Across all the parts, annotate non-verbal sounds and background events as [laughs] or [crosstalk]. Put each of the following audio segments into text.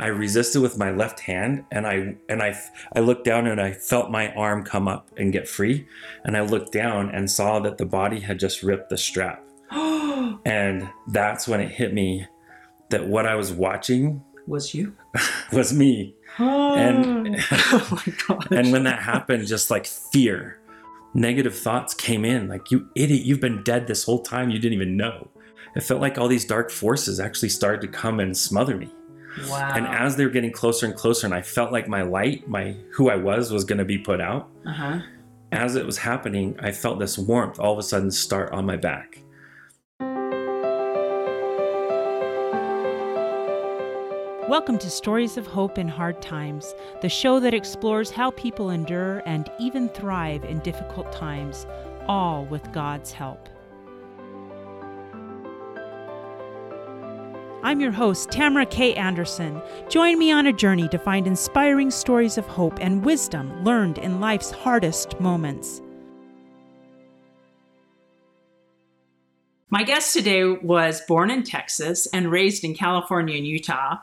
I resisted with my left hand, and I and I I looked down and I felt my arm come up and get free, and I looked down and saw that the body had just ripped the strap, [gasps] and that's when it hit me that what I was watching Was you? [laughs] was me. [gasps] And- oh my god. And when that happened, just like fear, negative thoughts came in. Like, you idiot, you've been dead this whole time. You didn't even know. It felt like all these dark forces actually started to come and smother me. Wow. And as they were getting closer and closer, and I felt like my light, my who I was, was going to be put out. uh-huh. As it was happening, I felt this warmth all of a sudden start on my back. Welcome to Stories of Hope in Hard Times, the show that explores how people endure and even thrive in difficult times, all with God's help. I'm your host, Tamara K. Anderson. Join me on a journey to find inspiring stories of hope and wisdom learned in life's hardest moments. My guest today was born in Texas and raised in California and Utah.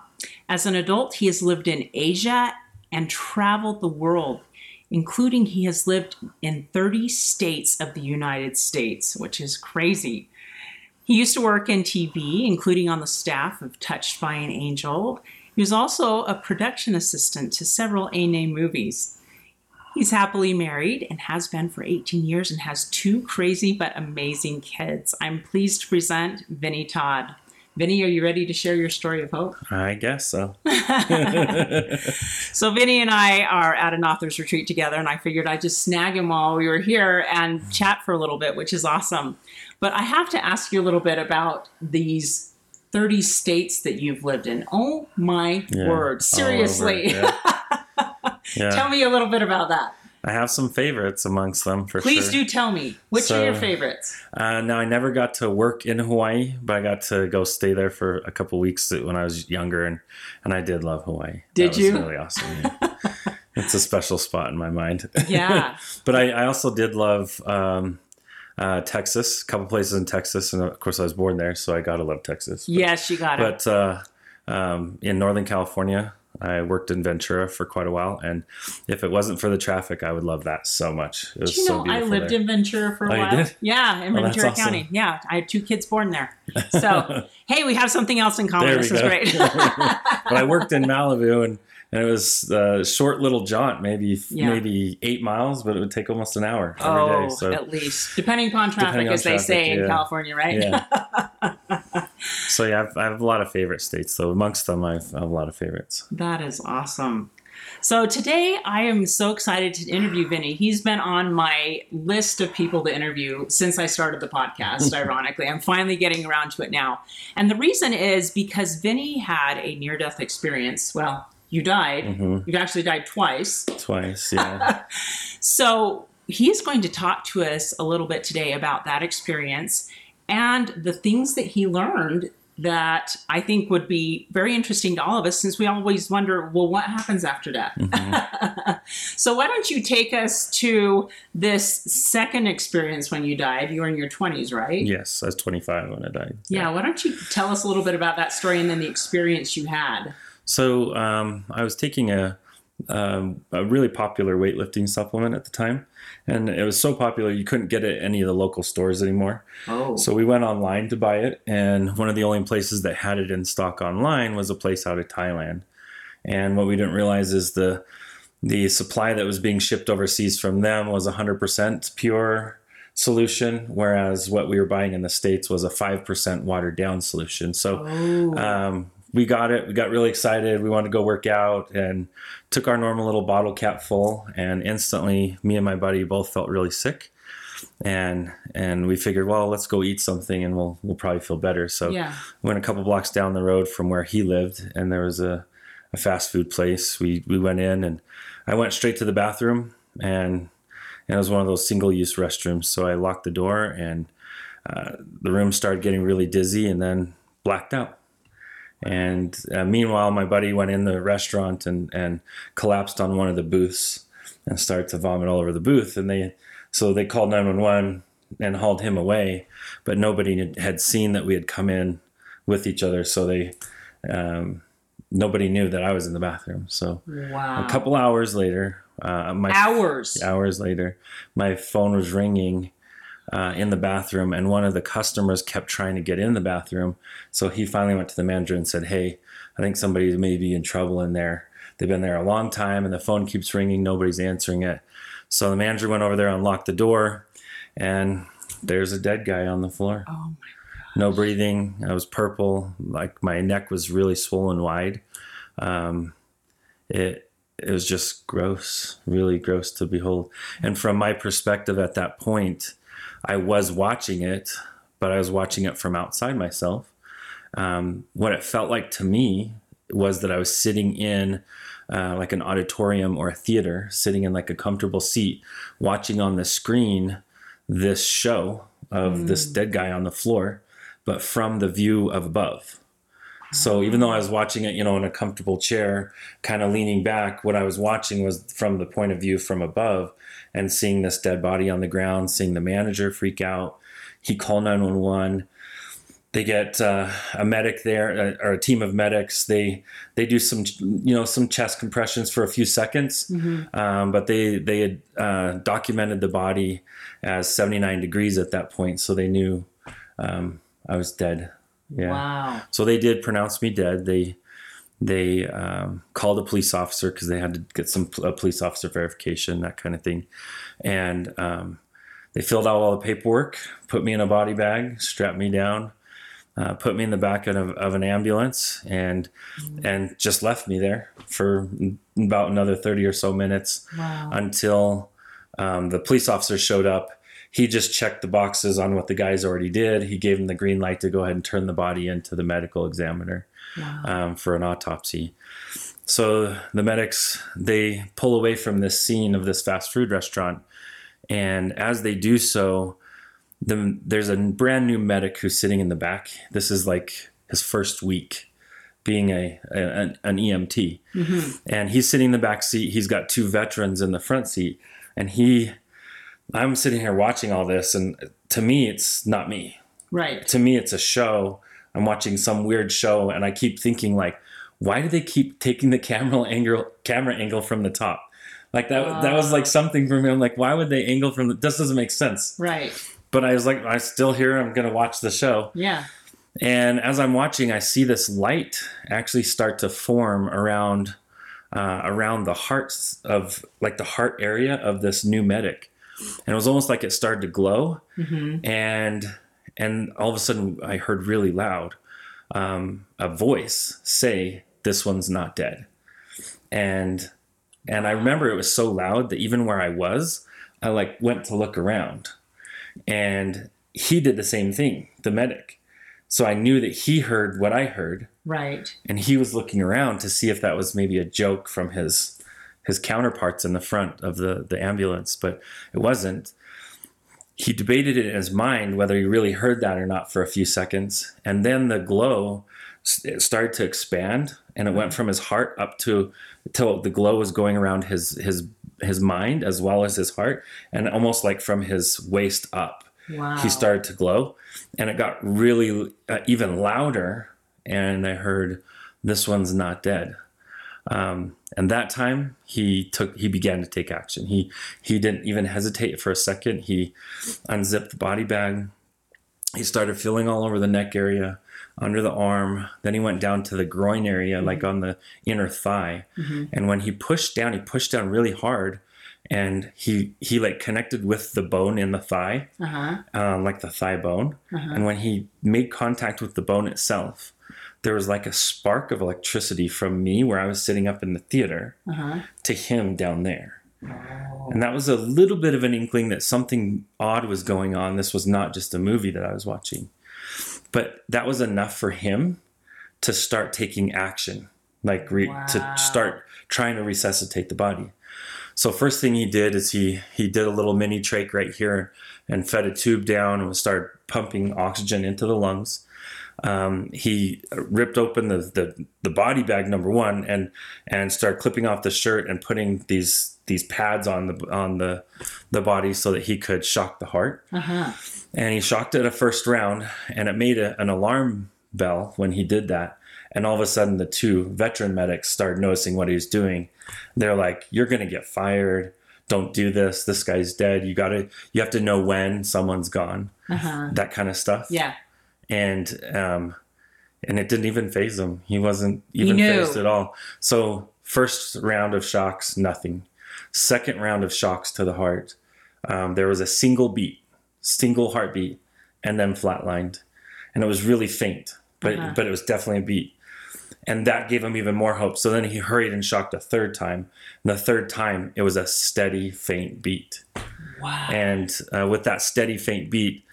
As an adult, he has lived in Asia and traveled the world, including he has lived in 30 states of the United States, which is crazy. He used to work in TV, including on the staff of Touched by an Angel. He was also a production assistant to several A name movies. He's happily married and has been for 18 years and has two crazy but amazing kids. I'm pleased to present Vinny Todd. Vinny, are you ready to share your story of hope? I guess so. [laughs] [laughs] So, Vinny and I are at an author's retreat together, and I figured I'd just snag him while we were here and chat for a little bit, which is awesome. But I have to ask you a little bit about these 30 states that you've lived in. Oh my Yeah, word. Seriously. over, [laughs] Yeah. tell me a little bit about that. I have some favorites amongst them for Please sure. do tell me. Which So- are your favorites? Uh, now I never got to work in Hawaii, but I got to go stay there for a couple weeks when I was younger, and and I did love Hawaii. Did that you? Really awesome. yeah. [laughs] it's a special spot in my mind. Yeah. [laughs] but I, I also did love um, uh, Texas, a couple places in Texas, and of course I was born there, so I gotta love Texas. But, yes, you got it. but uh, um, in Northern California, I worked in Ventura for quite a while, and if it wasn't for the traffic, I would love that so much. It was you so know, I lived there. in Ventura for a Oh, while. Yeah, in Oh, Ventura awesome. County. Yeah, I had two kids born there. [laughs] So, hey, we have something else in common. This is great. [laughs] but I worked in Malibu and, and it was a short little jaunt, maybe Yeah. maybe eight miles, but it would take almost an hour every day. oh, So at least. Depending upon traffic, Depending as they traffic, say in. California, right? yeah. [laughs] so yeah, I've, I have a lot of favorite states though. Amongst them, I've, I have a lot of favorites. That is awesome. So today I am so excited to interview Vinny. He's been on my list of people to interview since I started the podcast, [laughs] ironically. I'm finally getting around to it now. And the reason is because Vinny had a near death experience. Well, you died. hmm You've actually died twice. Twice, yeah. [laughs] [laughs] So he's going to talk to us a little bit today about that experience and the things that he learned that I think would be very interesting to all of us since we always wonder, well, what happens after death? Mhm. [laughs] so why don't you take us to this second experience when you died? You were in your 20s, right? yes, I was 25 when I died. Yeah, why don't you tell us a little bit about that story and then the experience you had? So um, I was taking a um, a really popular weightlifting supplement at the time, and it was so popular you couldn't get it at any of the local stores anymore. Oh, So we went online to buy it, and one of the only places that had it in stock online was a place out of Thailand. And what we didn't realize is the the supply that was being shipped overseas from them was 100% pure solution, whereas what we were buying in the states was a 5% watered down solution. So oh. um, we got it. We got really excited. We wanted to go work out and took our normal little bottle cap full. And instantly, me and my buddy both felt really sick. And and we figured, well, let's go eat something, and we'll we'll probably feel better. So yeah. went a couple blocks down the road from where he lived, and there was a, a fast food place. We we went in, and I went straight to the bathroom, and, and it was one of those single use restrooms. So I locked the door, and uh, the room started getting really dizzy, and then blacked out. And uh, meanwhile, my buddy went in the restaurant and and collapsed on one of the booths and started to vomit all over the booth. And they so they called nine one one and hauled him away, but nobody had- had seen that we had come in with each other. So they um, nobody knew that I was in the bathroom. So Wow. a couple hours later, uh, my hours. hours later, my phone was ringing uh, in the bathroom, and one of the customers kept trying to get in the bathroom. So he finally went to the manager and said, "Hey, I think somebody may be in trouble in there. They've been there a long time, and the phone keeps ringing. Nobody's answering it." So the manager went over there, unlocked the door, and there's a dead guy on the floor. Oh my. No breathing. I was purple. Like my neck was really swollen wide. Um, it it was just gross, really gross to behold. And from my perspective at that point, I was watching it, but I was watching it from outside myself. Um, what it felt like to me was that I was sitting in uh, like an auditorium or a theater, sitting in like a comfortable seat, watching on the screen this show of this dead guy on the floor, but from the view of above. So even though I was watching it, you know, in a comfortable chair, kind of leaning back, what I was watching was from the point of view from above and seeing this dead body on the ground, seeing the manager freak out. He called 911. They get uh, a medic there uh, or a team of medics. They they do some you know some chest compressions for a few seconds, um, but they they had uh, documented the body as 79 degrees at that point, so they knew um, I was dead. Yeah. Wow. So they did pronounce me dead. They they um, called a police officer because they had to get some a police officer verification, that kind of thing, and um, they filled out all the paperwork, put me in a body bag, strapped me down, uh, put me in the back of, of an ambulance, and and just left me there for about another thirty or so minutes Wow. until um, the police officer showed up. He just checked the boxes on what the guys already did. He gave him the green light to go ahead and turn the body into the medical examiner Wow. um, for an autopsy. So the medics they pull away from this scene of this fast food restaurant, and as they do so, the, there's a brand new medic who's sitting in the back. This is like his first week being a, a an, an EMT, and he's sitting in the back seat. He's got two veterans in the front seat, and he. I'm sitting here watching all this, and to me, it's not me. Right. to me it's a show. I'm watching some weird show and i keep thinking like why do they keep taking the camera [laughs] angle camera angle from the top? Like that that was like something for me. I'm like why would they angle from the this doesn't make sense. Right. but i was like i still here i'm gonna watch the show. Yeah. and as i'm watching i see this light actually start to form around uh, around the hearts of like the heart area of this new medic and it was almost like it started to glow. And and all of a sudden i heard really loud um, a voice say this one's not dead. And and i remember it was so loud that even where i was i like went to look around. And he did the same thing the medic. So i knew that he heard what i heard. Right. and he was looking around to see if that was maybe a joke from his his counterparts in the front of the the ambulance but it wasn't. He debated it in his mind whether he really heard that or not for a few seconds and then the glow it started to expand and it went from his heart up to till the glow was going around his his his mind as well as his heart and almost like from his waist up. Wow. he started to glow and it got really uh, even louder and i heard this one's not dead um, and that time he took he began to take action. He he didn't even hesitate for a second. He unzipped the body bag. He started feeling all over the neck area under the arm. Then he went down to the groin area like on the inner thigh. And when he pushed down he pushed down really hard. And he he like connected with the bone in the thigh Uh huh. um, like the thigh bone. And when he made contact with the bone itself, there was like a spark of electricity from me where I was sitting up in the theater Uh huh. to him down there. And that was a little bit of an inkling that something odd was going on. This was not just a movie that I was watching. But that was enough for him to start taking action, like re- Wow. to start trying to resuscitate the body. So first thing he did is he he did a little mini trach right here and fed a tube down and started pumping oxygen into the lungs. Um, he ripped open the, the the body bag number one and and started clipping off the shirt and putting these these pads on the on the the body so that he could shock the heart Uh huh. and he shocked it a first round and it made a, an alarm bell when he did that. And all of a sudden, the two veteran medics started noticing what he was doing. They're like, "You're going to get fired. Don't do this. This guy's dead. You got to. You have to know when someone's gone. Uh-huh. That kind of stuff." Yeah. And um, and it didn't even faze him. He wasn't even fazed at all. So first round of shocks, nothing. Second round of shocks to the heart, um, there was a single beat, single heartbeat, and then flatlined, and it was really faint, but Uh-huh. but it was definitely a beat. And that gave him even more hope. So then he hurried and shocked a third time. And the third time, it was a steady, faint beat. Wow. And uh, with that steady, faint beat,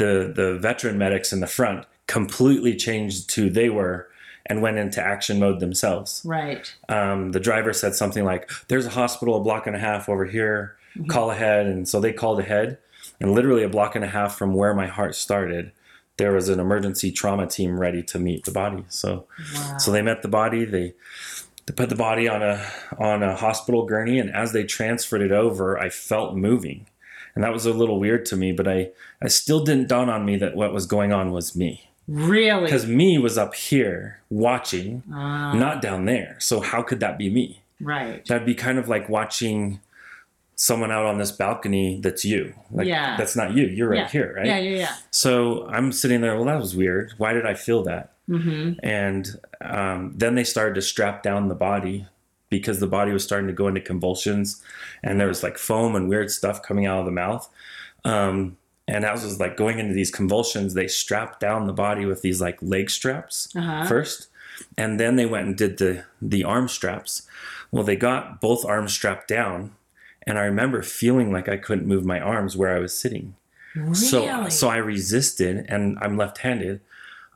the the veteran medics in the front completely changed who they were and went into action mode themselves. right. Um, the driver said something like, "There's a hospital a block and a half over here. Call ahead." And so they called ahead, and literally a block and a half from where my heart started, there was an emergency trauma team ready to meet the body. So Wow. so they met the body. They they put the body on a on a hospital gurney, and as they transferred it over, I felt moving, and that was a little weird to me. But I I still didn't dawn on me that what was going on was me, really? because me was up here watching, Ah, not down there. So how could that be me? right. That'd be kind of like watching someone out on this balcony that's you. Like Yeah. that's not you. You're right Yeah. here, right? Yeah, yeah, yeah. So I'm sitting there. Well, that was weird. Why did I feel that? Mm-hmm. and um, then they started to strap down the body because the body was starting to go into convulsions and there was like foam and weird stuff coming out of the mouth um, and as was like going into these convulsions they strapped down the body with these like leg straps Uh-huh. first and then they went and did the the arm straps well they got both arms strapped down and i remember feeling like i couldn't move my arms where i was sitting Really? so so I resisted, and I'm left-handed.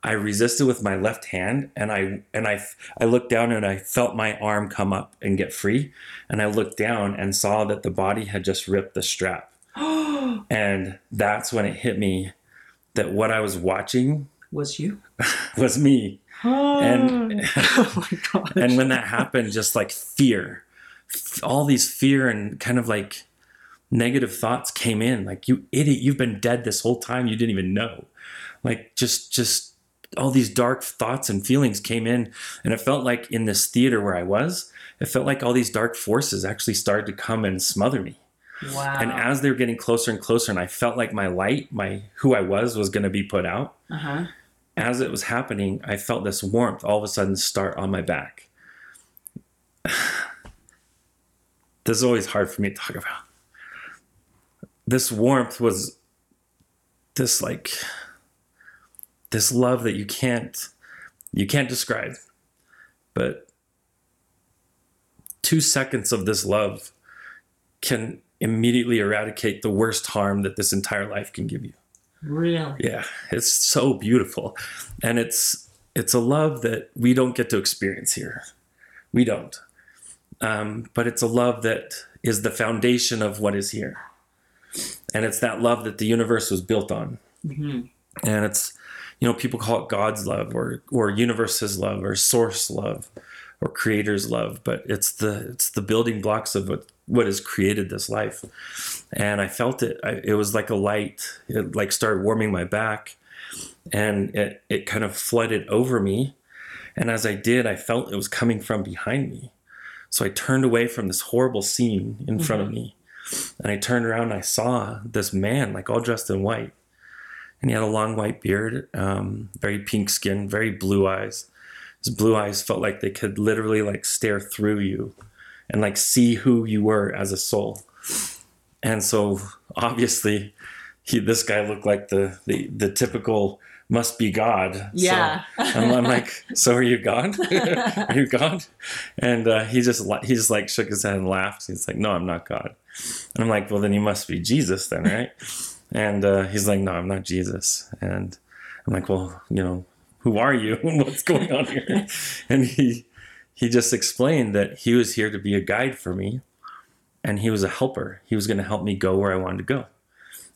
I resisted with my left hand, and I and I I looked down and I felt my arm come up and get free, and I looked down and saw that the body had just ripped the strap, [gasps] and that's when it hit me that what I was watching was you? [laughs] was me. And- [laughs] oh my god. And when that happened, just like fear, all these fear and kind of like negative thoughts came in. Like, you idiot, you've been dead this whole time. You didn't even know. Like, just, just all these dark thoughts and feelings came in. And it felt like in this theater where I was, it felt like all these dark forces actually started to come and smother me. wow. And as they were getting closer and closer, and I felt like my light, my who I was, was going to be put out uh-huh. as it was happening, I felt this warmth all of a sudden start on my back. [sighs] this is always hard for me to talk about. This warmth was this like this love that you can't you can't describe. But 2 seconds of this love can immediately eradicate the worst harm that this entire life can give you. Really? Yeah, it's so beautiful. And it's it's a love that we don't get to experience here. We don't. Um, but it's a love that is the foundation of what is here. And it's that love that the universe was built on. hmm And it's, you know, people call it God's love or or universe's love or source love or creator's love, but it's the it's the building blocks of what what has created this life. And I felt it. I, it was like a light. It like started warming my back, and it it kind of flooded over me. And as I did, I felt it was coming from behind me. So I turned away from this horrible scene in front of mm-hmm. me, and I turned around and I saw this man, like all dressed in white and he had a long white beard, um, very pink skin, very blue eyes. His blue eyes felt like they could literally like stare through you and like see who you were as a soul. And so obviously, he this guy looked like the the, the typical must be God. Yeah. So, and I'm like, so are you God? [laughs] are you God? And uh, he just he just like shook his head and laughed. He's like, no, I'm not God. And I'm like, well, then you must be Jesus, then, right? And uh, he's like, no, I'm not Jesus. And I'm like, well, you know, who are you? [laughs] What's going on here? [laughs] and he he just explained that he was here to be a guide for me, and he was a helper. He was going to help me go where I wanted to go.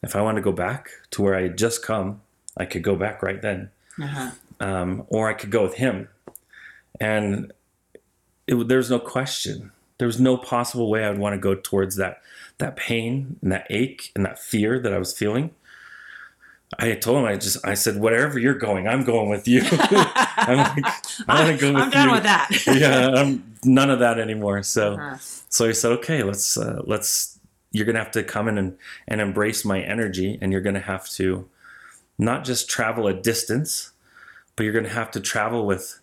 If I wanted to go back to where I had just come, I could go back right then Uh-huh. um, or I could go with him. And it, there was no question. There was no possible way I would want to go towards that that pain and that ache and that fear that I was feeling. I told him I just I said wherever you're going, I'm going with you. [laughs] I'm like, I [laughs] want to go with I'm done you. with that. [laughs] yeah, I'm none of that anymore. So Uh-huh. so he said, okay, let's uh, let's you're gonna have to come in and and embrace my energy, and you're gonna have to not just travel a distance, but you're gonna have to travel with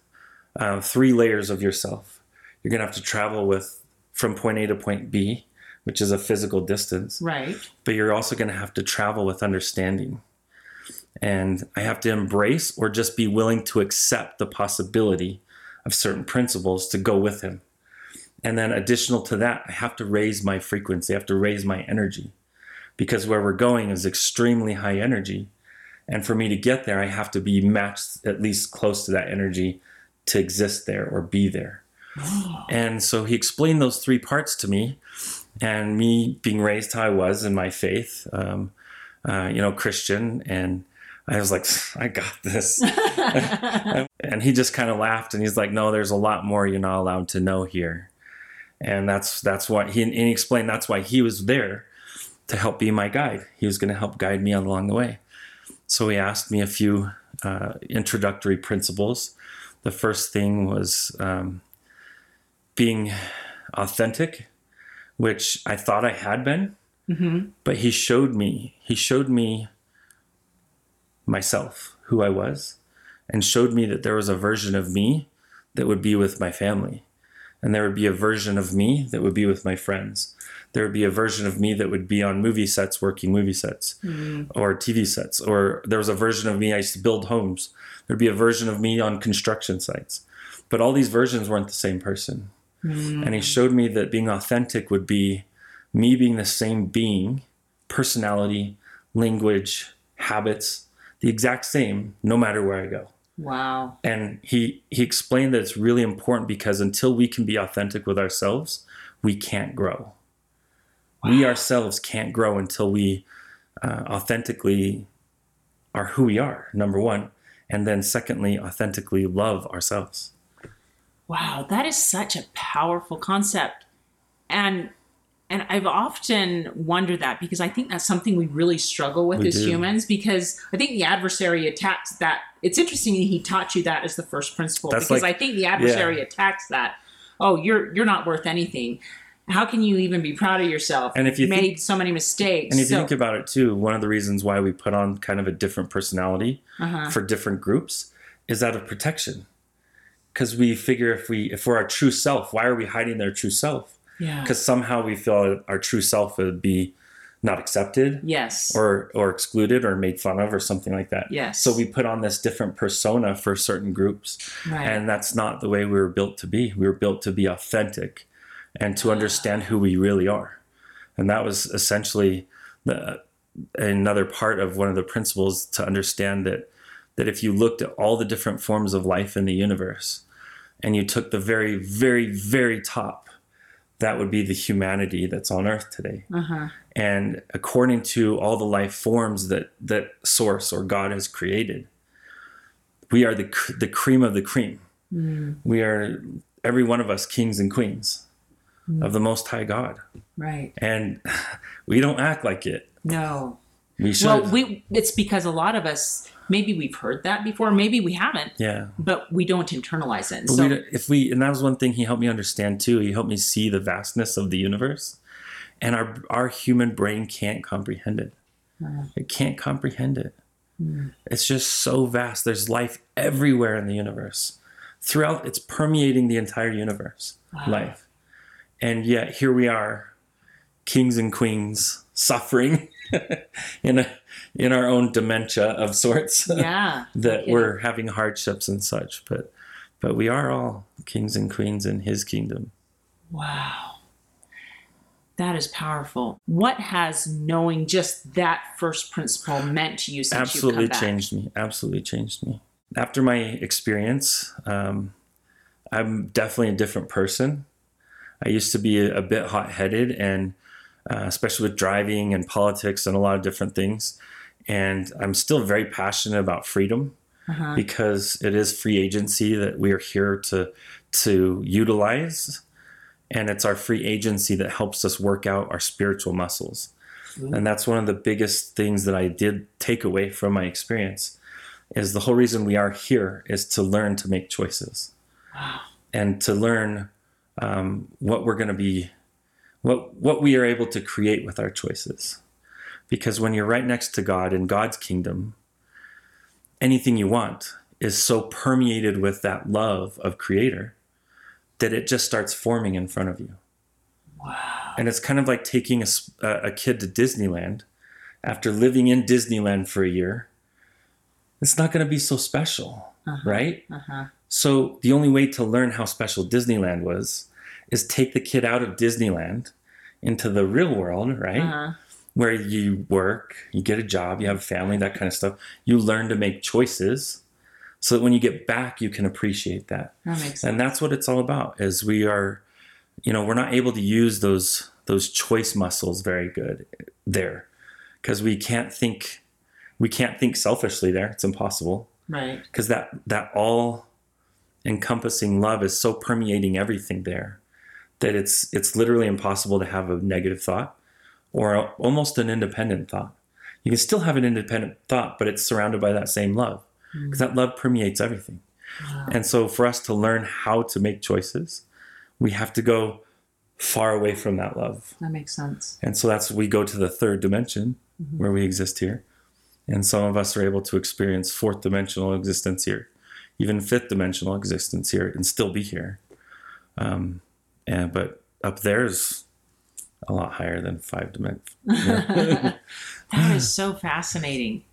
uh, three layers of yourself. You're gonna have to travel with from point A to point B, which is a physical distance Right. but you're also going to have to travel with understanding. And I have to embrace or just be willing to accept the possibility of certain principles to go with him. And then, additional to that, I have to raise my frequency, I have to raise my energy because where we're going is extremely high energy. And for me to get there, I have to be matched at least close to that energy to exist there or be there. And so he explained those three parts to me and me being raised how I was in my faith, um, uh, you know, Christian, and I was like, [laughs] I got this. [laughs] and he just kind of laughed and he's like, No, there's a lot more you're not allowed to know here. And that's that's why he and he explained that's why he was there to help be my guide. He was going to help guide me along the way. So he asked me a few uh, introductory principles. The first thing was um, being authentic which I thought I had been, Mhm. but he showed me, he showed me myself, who I was, and showed me that there was a version of me that would be with my family. And there would be a version of me that would be with my friends. There would be a version of me that would be on movie sets, working movie sets or TV sets. Or there was a version of me, I used to build homes. There'd be a version of me on construction sites. But all these versions weren't the same person. And he showed me that being authentic would be me being the same being, personality, language, habits, the exact same, no matter where I go. Wow. And he he explained that it's really important because until we can be authentic with ourselves, we can't grow. We ourselves can't grow until we uh, authentically are who we are. Number one, and then secondly, authentically love ourselves. Wow, that is such a powerful concept. And and I've often wondered that because I think that's something we really struggle with We as do. humans because I think the adversary attacks that. It's interesting he taught you that as the first principle That's because like- I think the adversary attacks that. Oh, you're you're not worth anything. How can you even be proud of yourself? And if you made think- so many mistakes. And if you think about it too, one of the reasons why we put on kind of a different personality uh-huh. for different groups is out of protection. Because we figure if we if we're our true self, why are we hiding their true self? yeah. Because somehow we feel our true self would be not accepted Yes. or or excluded or made fun of or something like that. Yes. So we put on this different persona for certain groups. right. And that's not the way we were built to be. We were built to be authentic and to understand who we really are. And that was essentially the, another part of one of the principles to understand that that if you looked at all the different forms of life in the universe and you took the very very very top that would be the humanity that's on earth today. Uh-huh. and according to all the life forms that that source or god has created we are the the cream of the cream. We are every one of us kings and queens of the most high god. Right. and [laughs] we don't act like it. No. we should. Well, we it's because a lot of us maybe we've heard that before, maybe we haven't, yeah. But we don't internalize it. So we, if we and that was one thing he helped me understand too. He helped me see the vastness of the universe. And our our human brain can't comprehend it. Mm. It can't comprehend it. Mm. It's just so vast. There's life everywhere in the universe. Throughout it's permeating the entire universe wow. life. And yet here we are kings and queens suffering [laughs] [laughs] in a in our own dementia of sorts [laughs] yeah, that Okay. we're having hardships and such but but we are all kings and queens in his kingdom wow. That is powerful. What has knowing just that first principle meant to you since absolutely you've come back? changed me absolutely changed me after my experience um, i'm definitely a different person i used to be a, a bit hot-headed and uh, especially with driving and politics and a lot of different things and i'm still very passionate about freedom Uh-huh. because it is free agency that we are here to to utilize and it's our free agency that helps us work out our spiritual muscles food. And that's one of the biggest things that I did take away from my experience is the whole reason we are here is to learn to make choices Wow. and to learn um, what we're going to be, what what we are able to create with our choices. Because when you're right next to God in God's kingdom, anything you want is so permeated with that love of Creator that it just starts forming in front of you. Wow. And it's kind of like taking a kid to Disneyland after living in Disneyland for a year. It's not going to be so special, Uh-huh. right? Uh-huh. So the only way to learn how special Disneyland was is take the kid out of Disneyland into the real world, right? Uh-huh. Where you work, you get a job, you have a family, that kind of stuff. You learn to make choices so that when you get back, you can appreciate that That makes sense. and that's what it's all about is we are you know we're not able to use those those choice muscles very good there because we can't think we can't think selfishly there it's impossible Right. because that that all encompassing love is so permeating everything there that it's it's literally impossible to have a negative thought or almost an independent thought you can still have an independent thought but it's surrounded by that same love because that love permeates everything Wow. and so, for us to learn how to make choices, we have to go far away from that love. That makes sense. And so, that's we go to the third dimension where we exist here. And some of us are able to experience fourth dimensional existence here, even fifth dimensional existence here, and still be here. Um, and but up there is a lot higher than five dimensions. [laughs] [laughs] That is so fascinating.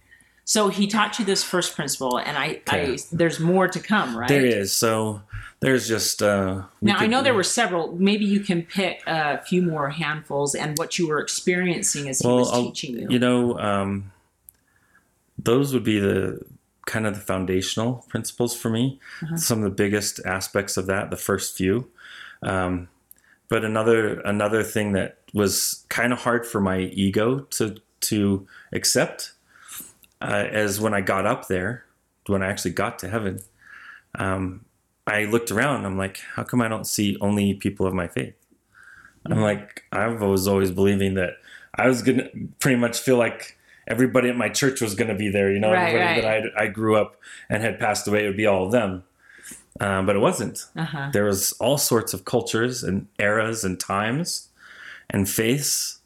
So he taught you this first principle, and I, I there's more to come, right? There is. So there's just. Uh, Now I know there were several. Maybe you can pick a few more handfuls and what you were experiencing as he was I'll- teaching you. You know, um, those would be the kind of the foundational principles for me. Uh-huh. Some of the biggest aspects of that, the first few. Um, but another another thing that was kind of hard for my ego to to accept uh, as when I got up there, when I actually got to heaven, um, I looked around. And I'm like, how come I don't see only people of my faith? I'm like, I was always believing that I was gonna pretty much feel like everybody at my church was gonna be there. You know, Right, everybody right. that I, I grew up and had passed away it would be all of them. Um, but it wasn't. uh-huh. There was all sorts of cultures and eras and times and faiths.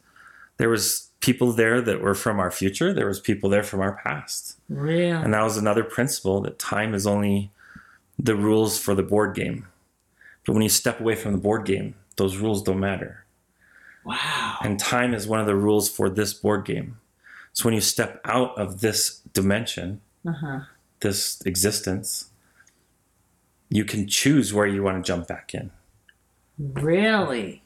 There was people there that were from our future. There was people there from our past. Really? And that was another principle that time is only the rules for the board game. But when you step away from the board game, those rules don't matter. Wow. And time is one of the rules for this board game. So when you step out of this dimension, Uh-huh. this existence, you can choose where you want to jump back in. Really?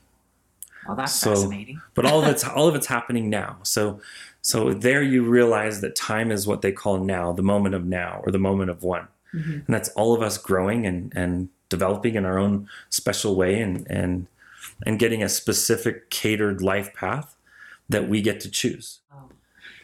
Oh, that's So- fascinating. [laughs] But all of it's all of it's happening now. So so there you realize that time is what they call now, the moment of now or the moment of one. Mhm. And that's all of us growing and and developing in our own special way and and and getting a specific catered life path that we get to choose.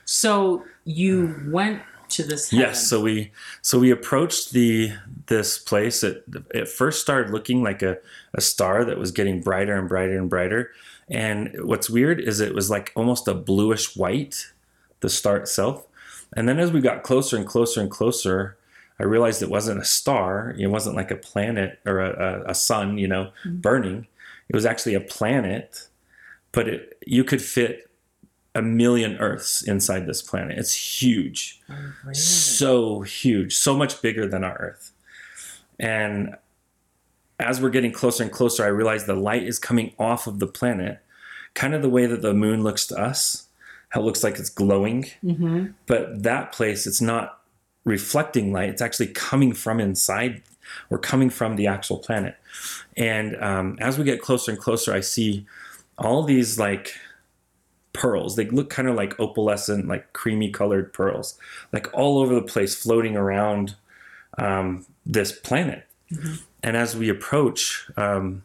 So you went to this heaven. Yes, so we so we approached the this place. It it first started looking like a, a star that was getting brighter and brighter and brighter. And what's weird is it was like almost a bluish white, the star itself. And then as we got closer and closer and closer, I realized it wasn't a star. It wasn't like a planet or a, a, a sun, you know, mm-hmm. burning. It was actually a planet, but it you could fit a million Earths inside this planet. It's huge Oh, really? so huge, so much bigger than our Earth. And as we're getting closer and closer, I realize the light is coming off of the planet, kind of the way that the moon looks to us, how it looks like it's glowing. Mhm. But that place, it's not reflecting light, it's actually coming from inside or coming from the actual planet. And um, as we get closer and closer, I see all these like pearls. They look kind of like opalescent, like creamy colored pearls, like all over the place, floating around um, this planet. And as we approach, um,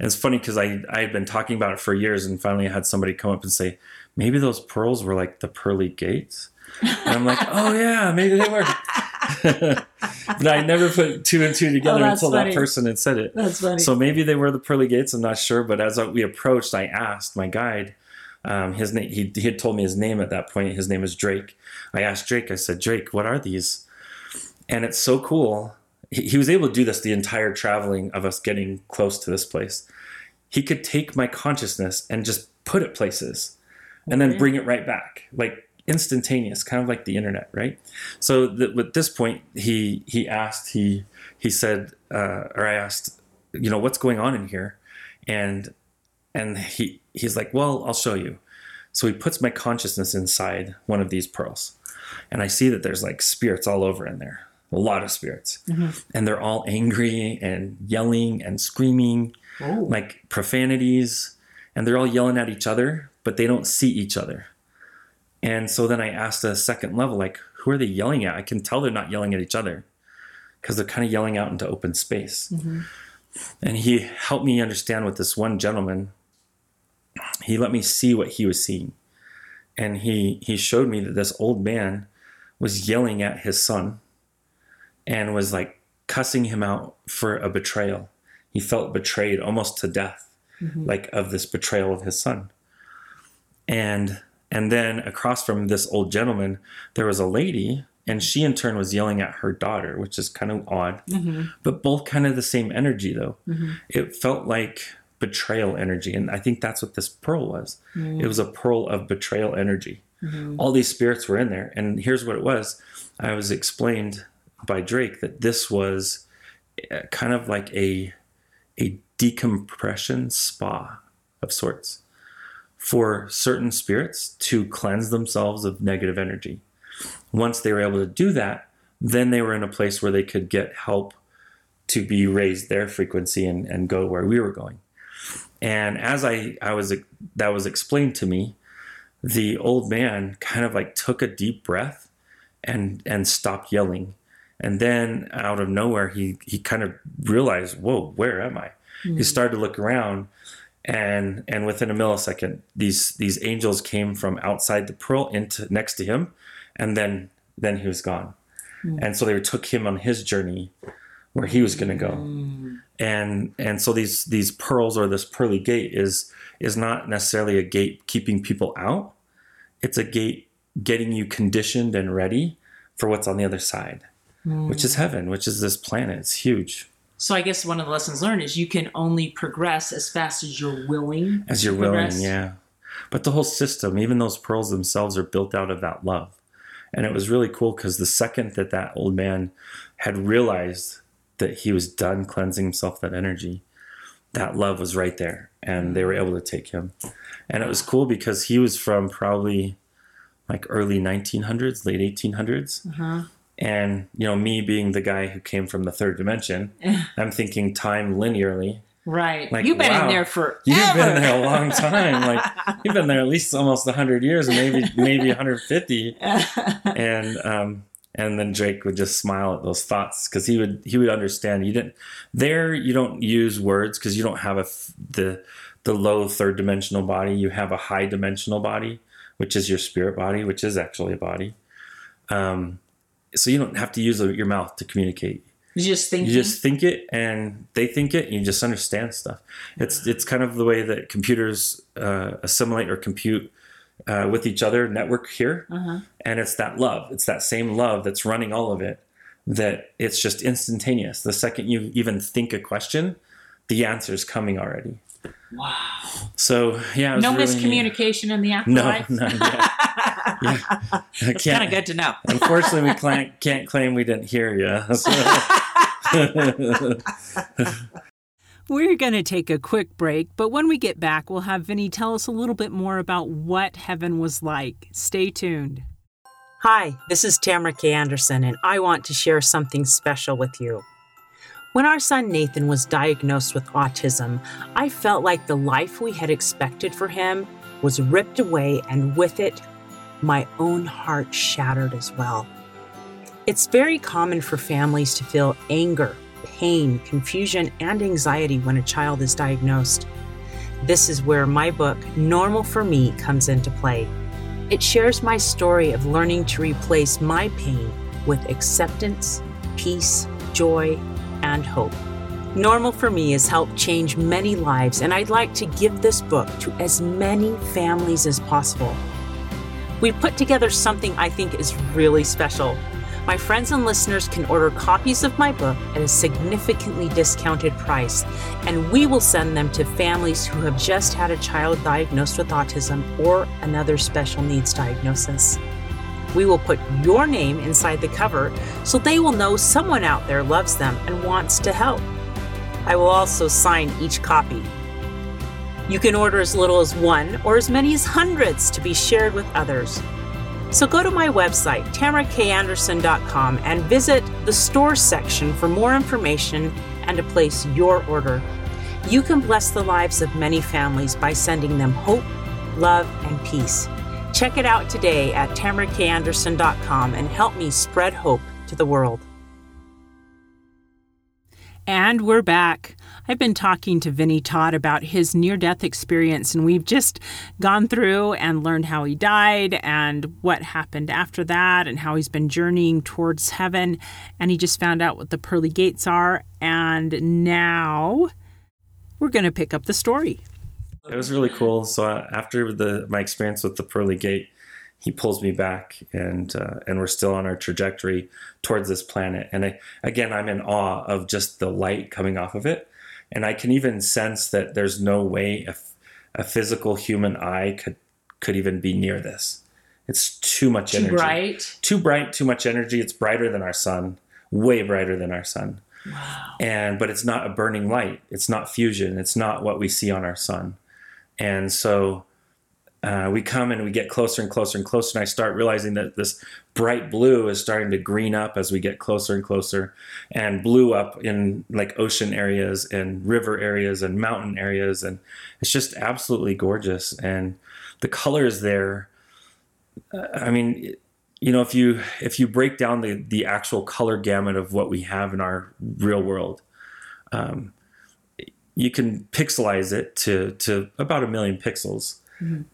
it's funny because I I had been talking about it for years, and finally I had somebody come up and say, maybe those pearls were like the pearly gates. And I'm like, oh yeah, maybe they were. [laughs] but I never put two and two together Oh, until funny. that person had said it. That's funny. So maybe they were the pearly gates. I'm not sure. But as we approached, I asked my guide, Um, his name, he, he had told me his name at that point. His name is Drake. I asked Drake, I said, Drake, what are these? And it's so cool. He, he was able to do this the entire traveling of us getting close to this place. He could take my consciousness and just put it places and then bring it right back. Like instantaneous, kind of like the internet, right? So th- at this point, he he asked he he said, uh, or I asked, you know, what's going on in here, and and he he's like, well, I'll show you. So he puts my consciousness inside one of these pearls, and I see that there's like spirits all over in there, a lot of spirits, mm-hmm. and they're all angry and yelling and screaming, Oh. like profanities, and they're all yelling at each other, but they don't see each other. And so then I asked a second level, like, who are they yelling at? I can tell they're not yelling at each other because they're kind of yelling out into open space. Mm-hmm. And he helped me understand with this one gentleman. He let me see what he was seeing. And he, he showed me that this old man was yelling at his son and was like cussing him out for a betrayal. He felt betrayed almost to death, mm-hmm. like of this betrayal of his son. And and then across from this old gentleman, there was a lady, and she in turn was yelling at her daughter, which is kind of odd, mm-hmm. but both kind of the same energy though. Mm-hmm. It felt like betrayal energy, and I think that's what this pearl was. It was a pearl of betrayal energy. All these spirits were in there, and here's what it was. I was explained by Drake that this was uh, kind of like a a decompression spa of sorts for certain spirits to cleanse themselves of negative energy. Once they were able to do that, then they were in a place where they could get help to be raised their frequency and, and go where we were going. And as I, I was that was explained to me, the old man kind of like took a deep breath and and stopped yelling. And then out of nowhere he he kind of realized, whoa, where am I? He hmm. started to look around and and within a millisecond these these angels came from outside the pearl into next to him and then then he was gone hmm. and so they took him on his journey where he was going to go mm. and and so these these pearls or this pearly gate is is not necessarily a gate keeping people out. It's a gate getting you conditioned and ready for what's on the other side mm. which is heaven which is this planet. It's huge. So I guess one of the lessons learned is you can only progress as fast as you're willing. as you're willing progress. yeah. But the whole system even those pearls themselves are built out of that love. And it was really cool because the second that that old man had realized that he was done cleansing himself that energy that love was right there and they were able to take him and it was cool because he was from probably like early 1900s late 1800s Uh-huh. and you know me being the guy who came from the third dimension [laughs] i'm thinking time linearly Right. Like, You've been wow. in there for You've been there a long time. Like you've been there at least almost 100 years, maybe maybe 150. [laughs] And um, and then Drake would just smile at those thoughts because he would he would understand. You didn't there. You don't use words because you don't have a f- the the low third dimensional body. You have a high dimensional body, which is your spirit body, which is actually a body. Um, so you don't have to use your mouth to communicate You just think. you just think it and they think it and you just understand stuff it's it's kind of the way that computers uh, assimilate or compute uh, with each other network here Uh-huh. and it's that love it's that same love that's running all of it that it's just instantaneous the second you even think a question the answer is coming already Wow. so yeah No really neat. miscommunication in the no afterlife. [laughs] none yet. [laughs] yeah. It's kind of good to know. unfortunately we can't, can't claim we didn't hear you [laughs] We're going to take a quick break, but when we get back, we'll have Vinny tell us a little bit more about what heaven was like. Stay tuned. Hi, this is Tamara K. Anderson, and I want to share something special with you. When our son Nathan was diagnosed with autism, I felt like the life we had expected for him was ripped away, and with it, my own heart shattered as well. It's very common for families to feel anger, pain, confusion, and anxiety when a child is diagnosed. This is where my book, Normal for Me, comes into play. It shares my story of learning to replace my pain with acceptance, peace, joy, and hope. Normal for Me has helped change many lives, and I'd like to give this book to as many families as possible. We've put together something I think is really special. My friends and listeners can order copies of my book at a significantly discounted price, and we will send them to families who have just had a child diagnosed with autism or another special needs diagnosis. We will put your name inside the cover so they will know someone out there loves them and wants to help. I will also sign each copy. You can order as little as one or as many as hundreds to be shared with others. So go to my website, tamarakanderson.com, and visit the store section for more information and to place your order. You can bless the lives of many families by sending them hope, love, and peace. Check it out today at tamarakanderson.com and help me spread hope to the world. And we're back. I've been talking to Vinny Todd about his near death experience, and we've just gone through and learned how he died and what happened after that, and how he's been journeying towards heaven. And he just found out what the pearly gates are. And now we're going to pick up the story. It was really cool. So uh, after the my experience with the pearly gate, he pulls me back and uh, and we're still on our trajectory towards this planet and I, again i'm in awe of just the light coming off of it and i can even sense that there's no way a, a physical human eye could could even be near this. It's too much Too energy. bright. too bright too much energy. It's brighter than our sun. Way brighter than our sun. Wow. and but it's not a burning light. It's not fusion. It's not what we see on our sun. And so uh, we come and we get closer and closer and closer and i start realizing that this bright blue is starting to green up as we get closer and closer and blue up in like ocean areas and river areas and mountain areas and it's just absolutely gorgeous and the colors there. Uh, i mean you know if you if you break down the the actual color gamut of what we have in our real world um, you can pixelize it to to about a million pixels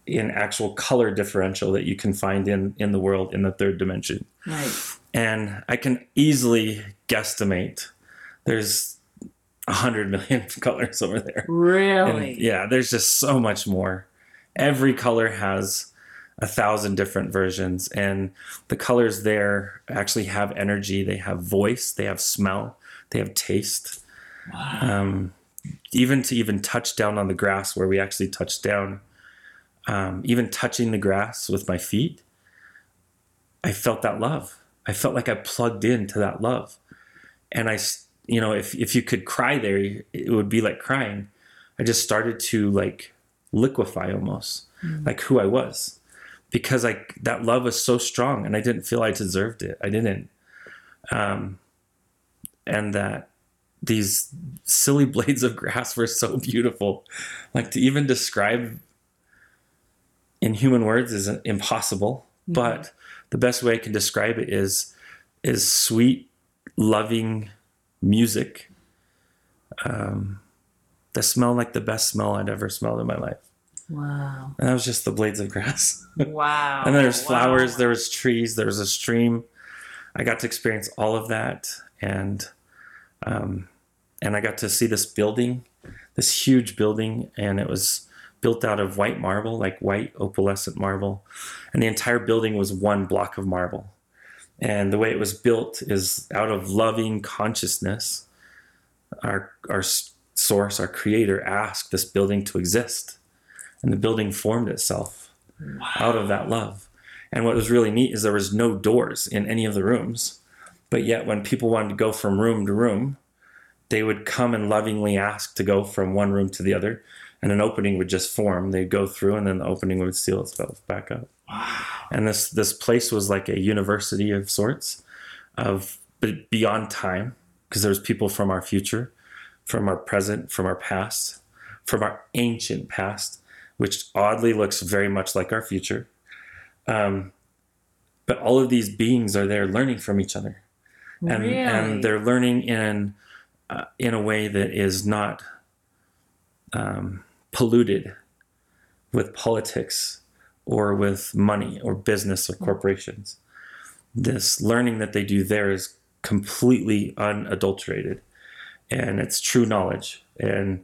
in actual color differential that you can find in in the world in the third dimension Right. and i can easily guesstimate there's a hundred million [laughs] colors over there and Really? yeah, there's just so much more. Every color has a thousand different versions, and the colors there actually have energy. They have voice. They have smell. They have taste. Um, even to even touch down on the grass where we actually touch down, um, even touching the grass with my feet, I felt that love. I felt like I plugged into that love, and I, you know, if if you could cry there, it would be like crying. I just started to like liquefy almost, like who I was, because like that love was so strong, and I didn't feel I deserved it. I didn't, um, and that these silly [laughs] blades of grass were so beautiful. Like to even describe in human words is impossible, but the best way I can describe it is is sweet, loving music. Um, that smelled like the best smell I'd ever smelled in my life. Wow. And that was just the blades of grass. [laughs] Wow. and there's Wow. flowers, there was trees, there was a stream. I got to experience all of that, and um, and I got to see this building, this huge building, and it was built out of white marble, like white opalescent marble, and the entire building was one block of marble. And the way it was built is out of loving consciousness. Our our source, our creator, asked this building to exist, and the building formed itself out of that love. And what was really neat is there was no doors in any of the rooms, but yet when people wanted to go from room to room, they would come and lovingly ask to go from one room to the other, and an opening would just form. They'd go through, and then the opening would seal itself back up. Wow. And this this place was like a university of sorts, of but beyond time, because there's people from our future, from our present, from our past, from our ancient past, which oddly looks very much like our future. Um, but all of these beings are there learning from each other, and Really? and they're learning in uh, in a way that is not um, polluted with politics or with money or business or corporations. This learning that they do there is completely unadulterated and it's true knowledge and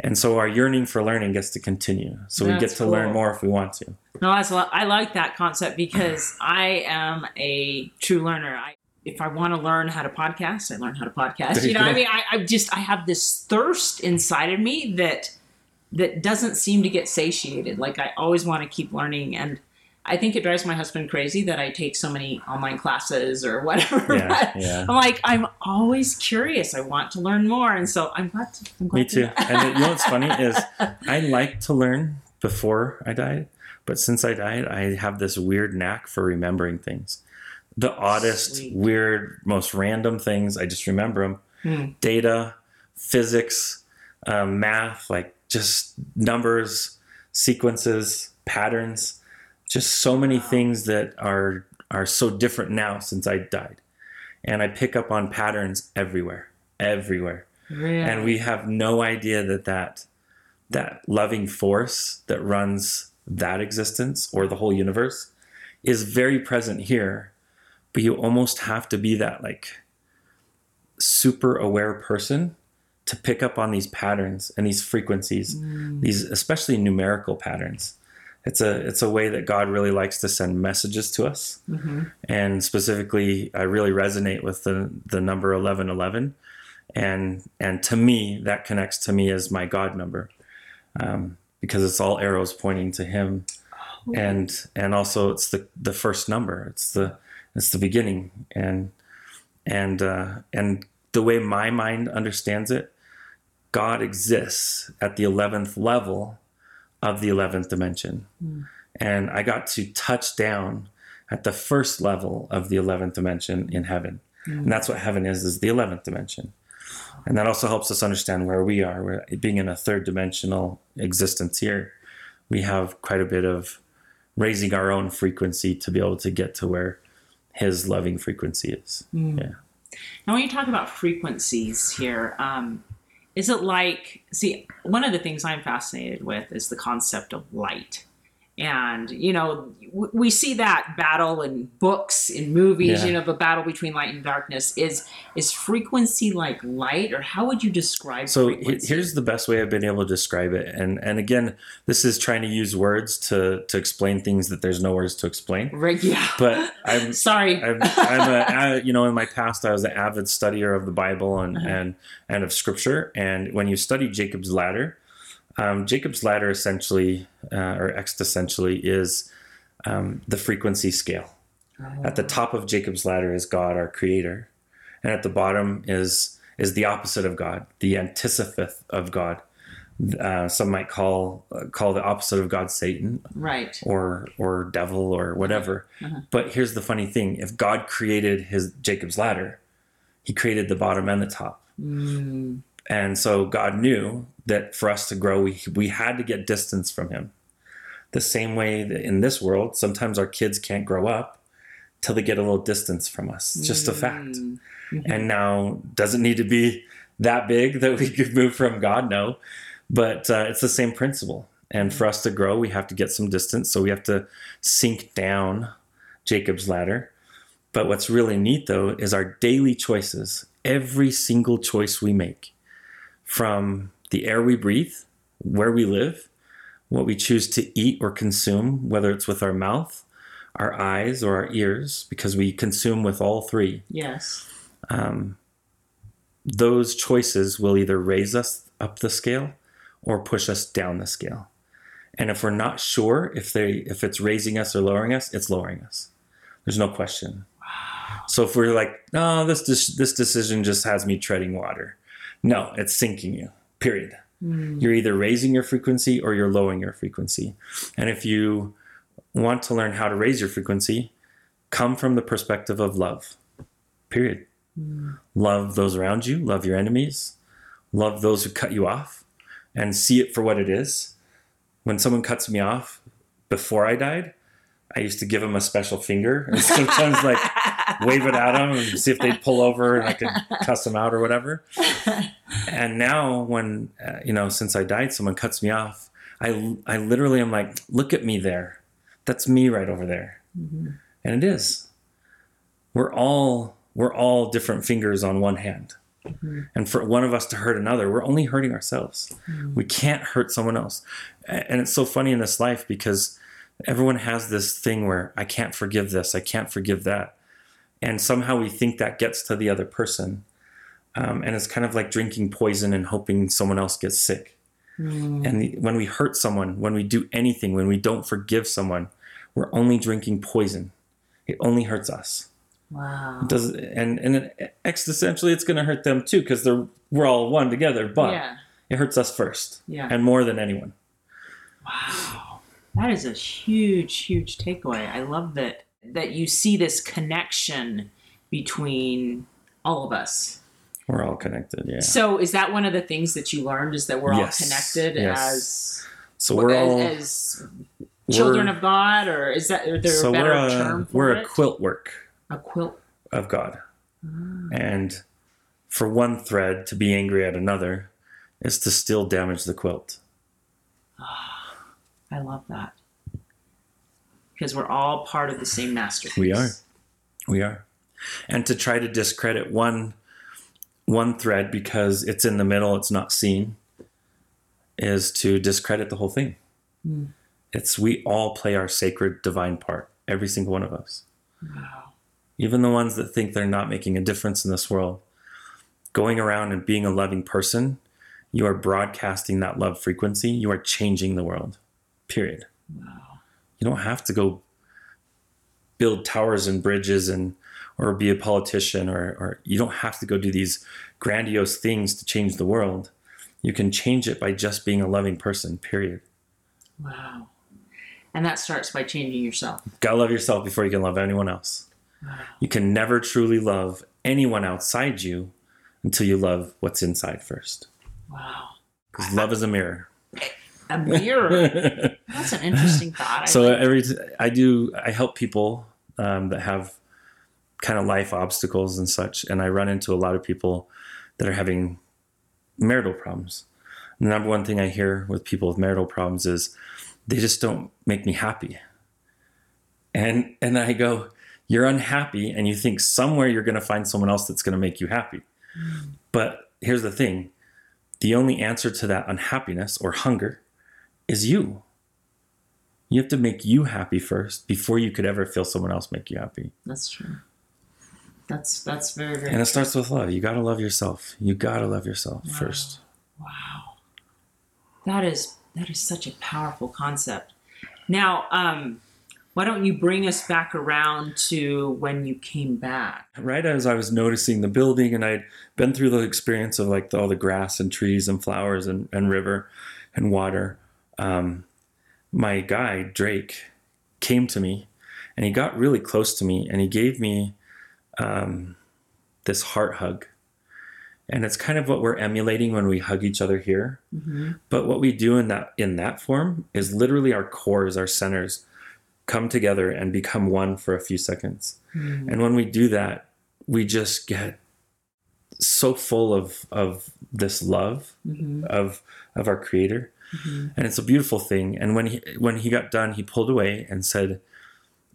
and so our yearning for learning gets to continue so we get That's to learn more if we want to No, that's, I like that concept because I am a true learner. I, if I want to learn how to podcast, I learn how to podcast. You know, what I mean, I, I just I have this thirst inside of me that that doesn't seem to get satiated. Like I always want to keep learning, and I think it drives my husband crazy that I take so many online classes or whatever. yeah but yeah I'm like I'm always curious. I want to learn more, and so I'm glad. To, I'm glad me to- too and you know what's funny is [laughs] i like to learn before i died but since i died i have this weird knack for remembering things the oddest Sweet. weird most random things i just remember them Hmm. data physics um, math like just numbers sequences patterns just so many things that are are so different now since i died. And i pick up on patterns everywhere everywhere. Really? and we have no idea that that that loving force that runs that existence or the whole universe is very present here but you almost have to be that like super aware person to pick up on these patterns and these frequencies these especially numerical patterns. It's a it's a way that god really likes to send messages to us. Mhm. and specifically i really resonate with the the number 1111 and and to me that connects to me as my god number um, because it's all arrows pointing to him. And and also it's the the first number. It's the it's the beginning. And and uh, and the way my mind understands it god exists at the 11th level of the 11th dimension. Hmm. And i got to touch down at the first level of the 11th dimension in heaven. Hmm. And that's what heaven is is the 11th dimension. And that also helps us understand where we are. We're being in a third dimensional existence here. We have quite a bit of raising our own frequency to be able to get to where his loving frequency is. Hmm. Yeah. Now, when you talk about frequencies here, um, is it like, see, one of the things I'm fascinated with is the concept of light. And, you know, w- we see that battle in books, in movies, Yeah. you know, the battle between light and darkness. Is is frequency like light, or how would you describe so frequency? here's the best way i've been able to describe it and and again this is trying to use words to to explain things that there's no words to explain Right, yeah. but i'm [laughs] Sorry. I'm, I'm a, you know, in my past, I was an avid studier of the Bible and Uh-huh. and and of Scripture. And when you study Jacob's ladder, um, Jacob's ladder essentially, uh, or existentially, is um, the frequency scale. At the top of Jacob's ladder is God, our Creator, and at the bottom is is the opposite of God, the antithesis of God. Uh, some might call uh, call the opposite of God Satan, right. or or devil or whatever. Uh-huh. But here's the funny thing: if God created his Jacob's ladder, He created the bottom and the top, Mm, and so God knew that for us to grow, we we had to get distance from Him. The same way that in this world, sometimes our kids can't grow up till they get a little distance from us. It's just a fact. mm, And now, doesn't need to be that big that we could move from God, no. But uh, it's the same principle. And for us to grow, we have to get some distance. So we have to sink down Jacob's ladder. But what's really neat, though, is our daily choices. Every single choice we make, from the air we breathe, where we live, what we choose to eat or consume, whether it's with our mouth, our eyes, or our ears, because we consume with all three yes. um, those choices will either raise us up the scale or push us down the scale. And if we're not sure if they if it's raising us or lowering us, it's lowering us. There's no question. Wow. So if we're like, no, this this, this decision just has me treading water. No, it's sinking you. Period. You're either raising your frequency or you're lowering your frequency. And if you want to learn how to raise your frequency, come from the perspective of love. Period love those around you, love your enemies, love those who cut you off, and see it for what it is. When someone cuts me off before I died, I used to give them a special finger and [laughs] sometimes like wave it at them and see if they'd pull over and I could cuss them out or whatever. And now, when uh, you know, since I died, someone cuts me off, I I literally am like, look at me there, that's me right over there, and it is. We're all we're all different fingers on one hand. And for one of us to hurt another, we're only hurting ourselves. Mm. We can't hurt someone else. And it's so funny in this life because everyone has this thing where I can't forgive this, I can't forgive that. And somehow we think that gets to the other person. Um, and it's kind of like drinking poison and hoping someone else gets sick. Mm. And the, when we hurt someone, when we do anything, when we don't forgive someone, we're only drinking poison. It only hurts us. Wow. It does and and it, existentially, it's going to hurt them too because they're we're all one together. But yeah. it hurts us first, Yeah. and more than anyone. Wow. That is a huge, huge takeaway. I love that that you see this connection between all of us. We're all connected. Yeah. So is that one of the things that you learned is that we're Yes, all connected yes. as So we're as, all as children of God or is that is there so a better we're a, term for we're it? a quilt work a quilt. of God, Ah. and for one thread to be angry at another is to still damage the quilt. I love that. Because we're all part of the same masterpiece. We are. We are. And to try to discredit one one thread because it's in the middle, it's not seen, is to discredit the whole thing. Mm. It's we all play our sacred divine part, every single one of us. Wow. Even the ones that think they're not making a difference in this world. Going around and being a loving person, you are broadcasting that love frequency. You are changing the world. Period. Wow. You don't have to go build towers and bridges and or be a politician or, or you don't have to go do these grandiose things to change the world. You can change it by just being a loving person, period. Wow. And that starts by changing yourself. Gotta love yourself before you can love anyone else. Wow. You can never truly love anyone outside you until you love what's inside first. Wow. Because love is a mirror. A mirror. [laughs] That's an interesting thought. I so like- every t- I do I help people um, that have kind of life obstacles and such, and I run into a lot of people that are having marital problems. The number one thing I hear with people with marital problems is they just don't make me happy. And and I go, you're unhappy, and you think somewhere you're going to find someone else that's going to make you happy. But here's the thing: the only answer to that unhappiness or hunger is you. You have to make you happy first before you could ever feel someone else make you happy. that's true. That's that's very very And it starts with love. You got to love yourself. You got to love yourself Wow. first. Wow. That is that is such a powerful concept. Now, um, why don't you bring us back around to when you came back? Right as I was noticing the building and I'd been through the experience of like all the grass and trees and flowers and, and river and water, um, my guy, Drake, came to me and he got really close to me and he gave me um, this heart hug. And it's kind of what we're emulating when we hug each other here. Mm-hmm. But what we do in that in that form is literally our cores, our centers, come together and become one for a few seconds. And when we do that, we just get so full of of this love Mm-hmm. of of our creator. Mhm. And it's a beautiful thing. And when he when he got done, he pulled away and said,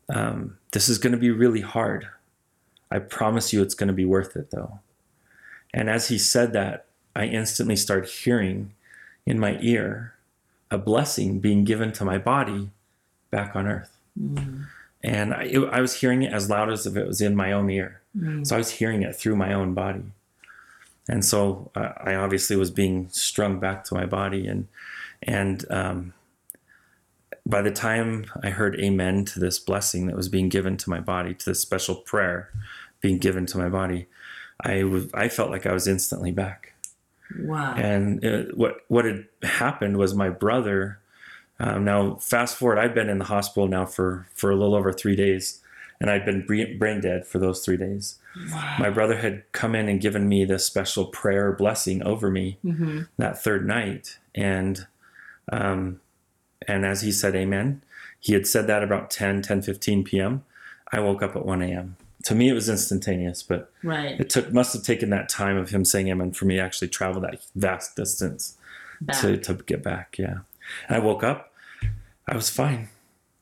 um, "This is going to be really hard. I promise you, it's going to be worth it, though." And as he said that, I instantly started hearing in my ear a blessing being given to my body back on earth. Mm-hmm. And I, it, I was hearing it as loud as if it was in my own ear. Mm-hmm. So I was hearing it through my own body. And so uh, I obviously was being strung back to my body. And, and um, by the time I heard amen to this blessing that was being given to my body, to this special prayer being given to my body, I was I felt like I was instantly back. Wow. And it, what what had happened was my brother. Um, now, fast forward, I'd been in the hospital now for for a little over three days, and I'd been brain dead for those three days. wow. My brother had come in and given me this special prayer blessing over me Mm-hmm. that third night, and um, and as he said Amen, he had said that about 10, 10, 15 p.m. I woke up at 1 a.m. To me, it was instantaneous, but Right. it took must have taken that time of him saying amen for me to actually travel that vast distance Back. to, to get back yeah and i woke up i was fine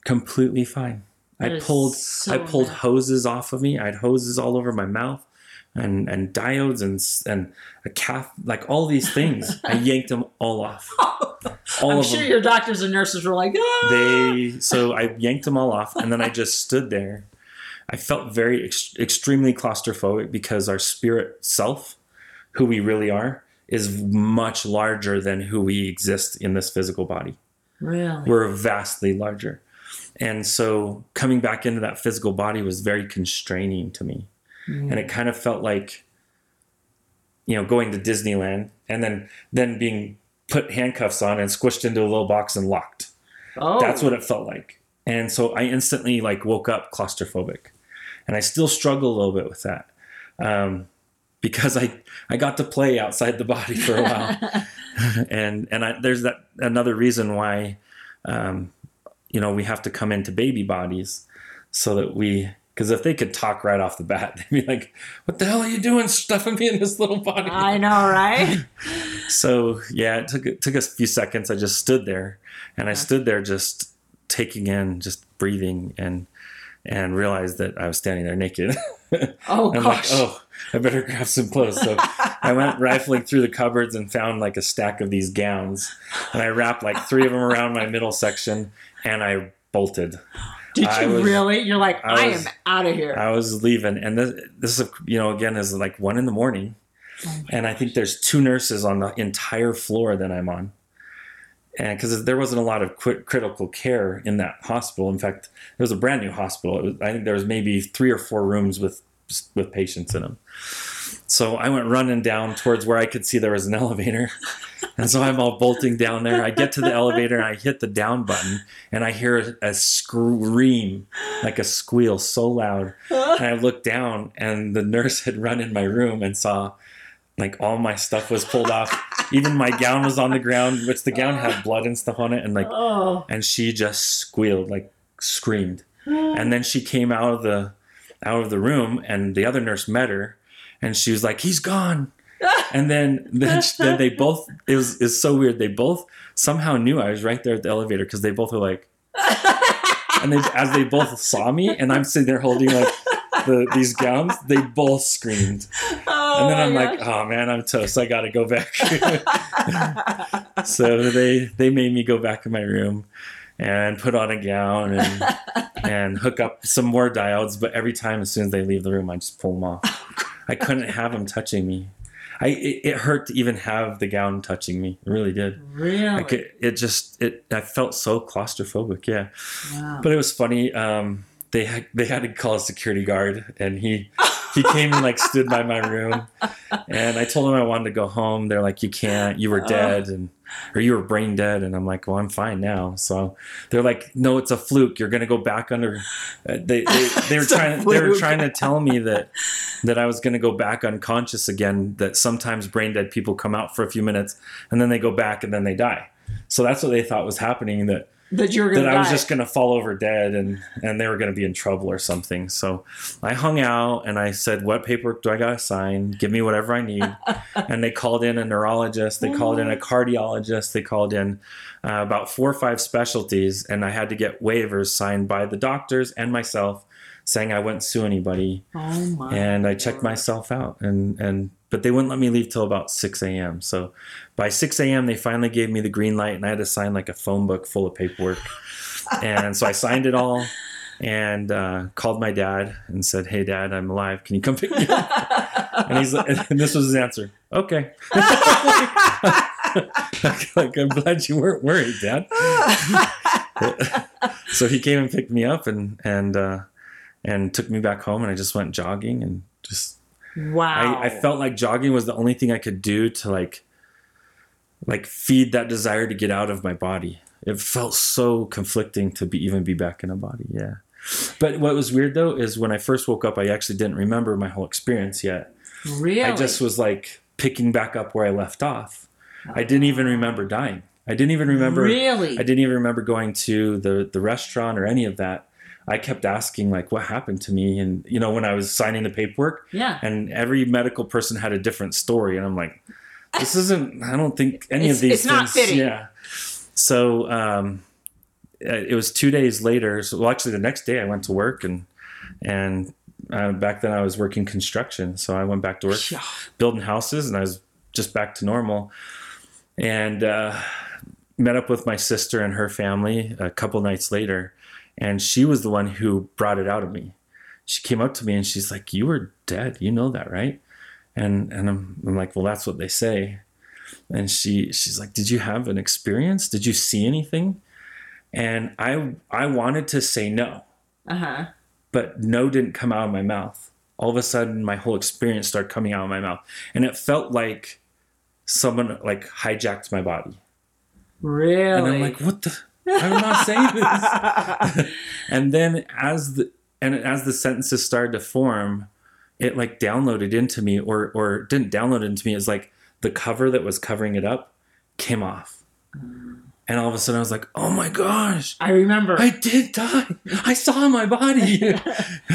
completely fine That i pulled so i pulled amazing. hoses off of me i had hoses all over my mouth and and diodes and and a calf like all these things. [laughs] I yanked them all off. [laughs] All I'm sure them. your doctors and nurses were like, ah! They so I yanked them all off, and then I [laughs] just stood there. I felt very ex- extremely claustrophobic because our spirit self, who we really are, is much larger than who we exist in this physical body. really? We're vastly larger. And so coming back into that physical body was very constraining to me. And it kind of felt like, you know, going to Disneyland and then then being put handcuffs on and squished into a little box and locked. Oh, That's what it felt like. And so I instantly like woke up claustrophobic. And I still struggle a little bit with that. Um, because I, I got to play outside the body for a while. [laughs] and and I, there's that another reason why um, you know we have to come into baby bodies so that we because if they could talk right off the bat [laughs] they'd be like what the hell are you doing stuffing me in this little body I know, right? [laughs] so yeah it took it took us a few seconds i just stood there and i stood there just taking in just breathing and and realized that i was standing there naked [laughs] Oh I'm like, gosh. oh, I better grab some clothes. So I went rifling through the cupboards and found like a stack of these gowns. And I wrapped like three of them around my middle section and I bolted. Did I you was- really? You're like, I I, was- am out of here. I was leaving. And this, this is, you know, again, is like one in the morning. Oh and I think there's two nurses on the entire floor that I'm on. And because there wasn't a lot of cri- critical care in that hospital. In fact, it was a brand new hospital. It was, I think there was maybe three or four rooms with with patients in them. So I went running down towards where I could see there was an [laughs] elevator. And so I'm all bolting down there. I get to the elevator and I hit the down button and I hear a scream, like a squeal so loud. And I looked down and the nurse had run in my room and saw like all my stuff was pulled off. Even my gown was on the ground, which the gown had blood and stuff on it. And like, oh, and she just squealed, like screamed. And then she came out of the out of the room and the other nurse met her and she was like, He's gone. And then then, then they [laughs] both it was it's so weird. They both somehow knew I was right there at the elevator because they both were like [laughs] and they as they both saw me and I'm sitting there holding like the these gowns, they both screamed. oh And then I'm like, oh man, I'm toast. I gotta go back. [laughs] so they they made me go back in my room and put on a gown and and hook up some more diodes. But every time, as soon as they leave the room, I just pull them off. I couldn't have them touching me. I it, it hurt to even have the gown touching me. It really did. really? Like it, it just it. I felt so claustrophobic. Yeah. wow. But it was funny. Um, they had they had to call a security guard, and he [laughs] he came and like stood by my room, and I told him I wanted to go home. They're like, "You can't. You were dead, and or you were brain dead." And I'm like, "Well, I'm fine now." So they're like, "No, it's a fluke. You're gonna go back under." Uh, they they, they were trying they were trying to tell me that that I was gonna go back unconscious again. That sometimes brain dead people come out for a few minutes and then they go back and then they die. So that's what they thought was happening. That that you were gonna that I was just gonna fall over dead and and they were gonna be in trouble or something. So I hung out and I said, "What paperwork do I gotta sign? Give me whatever I need." [laughs] and they called in a neurologist, they called in a cardiologist, they called in uh, about four or five specialties, and I had to get waivers signed by the doctors and myself, saying I wouldn't sue anybody. oh my. And I checked myself out, and and but they wouldn't let me leave till about 6 a.m. So by 6 a.m. they finally gave me the green light, and I had to sign like a phone book full of paperwork. and so I signed it all, and uh, called my dad and said, "Hey, Dad, I'm alive. Can you come pick me up?" and he's and this was his answer. Okay. [laughs] like I'm glad you weren't worried, Dad. [laughs] so he came and picked me up and and uh, and took me back home, and I just went jogging and just wow. I, I felt like jogging was the only thing I could do to like like feed that desire to get out of my body. It felt so conflicting to be even be back in a body. Yeah. But what was weird though is when I first woke up, I actually didn't remember my whole experience yet. really. I just was like picking back up where I left off. I didn't even remember dying. I didn't even remember Really. I didn't even remember going to the the restaurant or any of that. I kept asking like what happened to me and you know when I was signing the paperwork yeah. and every medical person had a different story and i'm like this isn't i don't think [laughs] any It's- of these it's not things fitting. yeah so um it was two days later so well actually the next day i went to work and and uh, back then I was working construction, so I went back to work Yeah. building houses, and I was just back to normal. And uh, met up with my sister and her family a couple nights later, and she was the one who brought it out of me. She came up to me and she's like, "You were dead. You know that, right?" And and I'm, I'm like, "Well, that's what they say." And she she's like, "Did you have an experience? Did you see anything?" And I I wanted to say no Uh huh. but no didn't come out of my mouth. All of a sudden, my whole experience started coming out of my mouth, and it felt like someone like hijacked my body. Really? And I'm like, "What the? I'm not saying this." [laughs] and then, as the and as the sentences started to form, it like downloaded into me, or or didn't download into me. It's like the cover that was covering it up came off, and all of a sudden, I was like, "Oh my gosh!" I remember. I did die. I saw my body.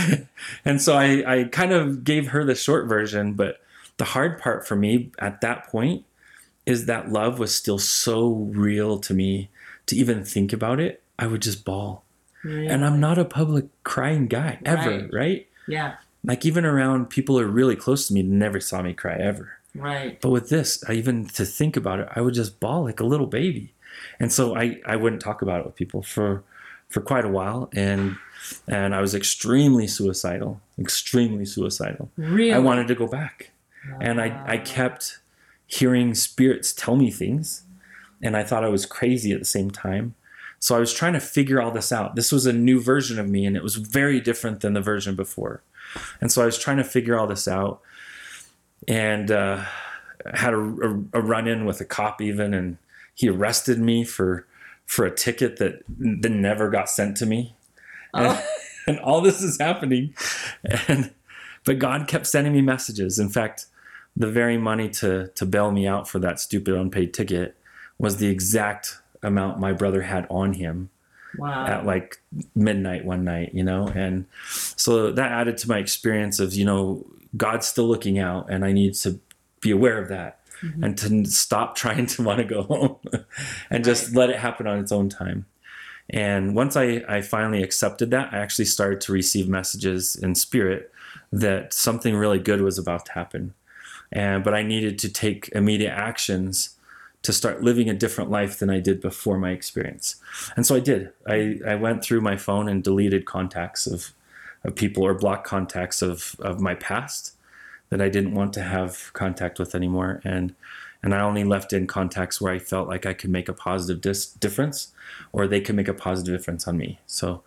[laughs] and so I, I kind of gave her the short version, but the hard part for me at that point is that love was still so real to me to even think about it. I would just bawl. And I'm not a public crying guy ever, Right. right? yeah. Like even around people who are really close to me never saw me cry ever. Right. But with this, I even to think about it, I would just bawl like a little baby. And so I, I wouldn't talk about it with people for for quite a while and and I was extremely suicidal, extremely suicidal. Really. I wanted to go back. And I, I kept hearing spirits tell me things and I thought I was crazy at the same time. So I was trying to figure all this out. This was a new version of me and it was very different than the version before. And so I was trying to figure all this out and uh, had a, a, a run in with a cop even, and he arrested me for for a ticket that that never got sent to me. And, [laughs] and all this is happening, and but God kept sending me messages. In fact, the very money to to bail me out for that stupid unpaid ticket was the exact amount my brother had on him Wow. at like midnight one night, you know? And so that added to my experience of, you know, God's still looking out and I need to be aware of that mm-hmm. and to stop [laughs] trying to want to go home [laughs] and just let it happen on its own time. And once I, I finally accepted that, I actually started to receive messages in spirit that something really good was about to happen. And but I needed to take immediate actions to start living a different life than I did before my experience. And so I did. I, I went through my phone and deleted contacts of, of people or blocked contacts of, of my past that I didn't want to have contact with anymore. And and I only left in contacts where I felt like I could make a positive dis- difference or they could make a positive difference on me. So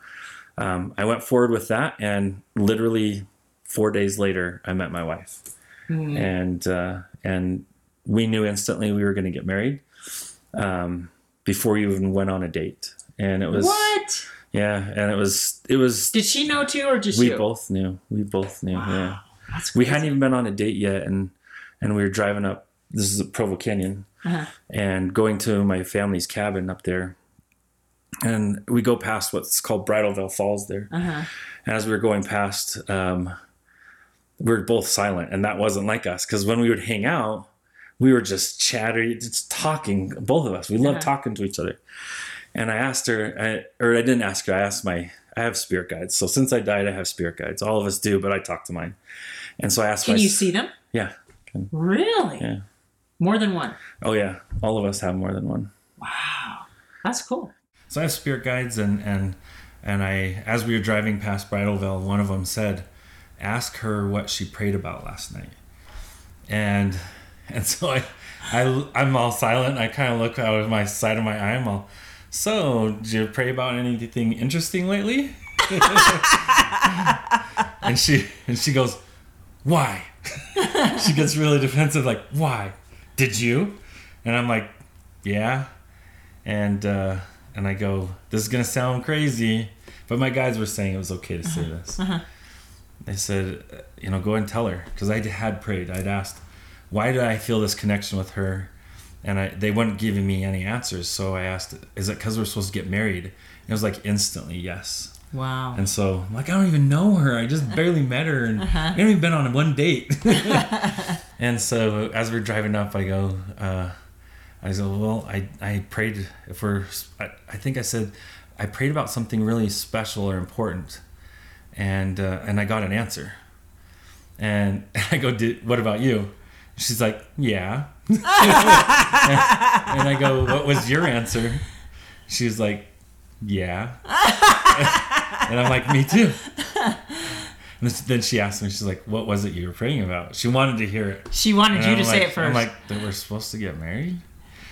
um, I went forward with that. And literally four days later, I met my wife. And, uh, and we knew instantly we were going to get married um, before you even went on a date. And it was, what? yeah, and it was, it was, Did she know too, or just she we you? both knew. We both knew. Yeah. That's We hadn't even been on a date yet, and and we were driving up. This is Provo Canyon, Uh-huh. and going to my family's cabin up there. And we go past what's called Bridalveil Falls there. Uh-huh. And as we were going past, um, we were both silent, and that wasn't like us because when we would hang out, we were just chatting, just talking. Both of us, we loved Uh-huh. talking to each other. And I asked her, I, or I didn't ask her. I asked my, I have spirit guides. So since I died, I have spirit guides. All of us do, but I talk to mine. And so I asked Can my, you see them? yeah. Really? Yeah. More than one. Oh yeah, all of us have more than one. Wow. That's cool. So I have spirit guides, and and and I, as we were driving past Bridalveil, one of them said, "Ask her what she prayed about last night." And [laughs] and so I, I I'm all silent. I kind of look out of my side of my eye. I'm all, so did you pray about anything interesting lately? [laughs] and she and she goes, why? [laughs] she gets really defensive, like, why? Did you? And I'm like, yeah. And uh, and I go, this is gonna sound crazy, but my guys were saying it was okay to say this. They said, you know, go and tell her because I had prayed. I'd asked, why did I feel this connection with her? And I, they weren't giving me any answers. So I asked, is it because we're supposed to get married? And it was like instantly yes. Wow. And so, I'm like, I don't even know her. I just barely met her, and we haven't even been on one date. [laughs] [laughs] and so, as we're driving up, I go, uh, I go, well, I, I prayed if we're, I, I think I said, I prayed about something really special or important. and uh, and I got an answer. And [laughs] I go, "What about you?" She's like, "Yeah." [laughs] and I go, "What was your answer?" She's like, "Yeah." and I'm like, "Me too." And then she asked me, she's like, "What was it you were praying about?" She wanted to hear it. She wanted And you I'm to say it first. I'm like, that we're supposed to get married?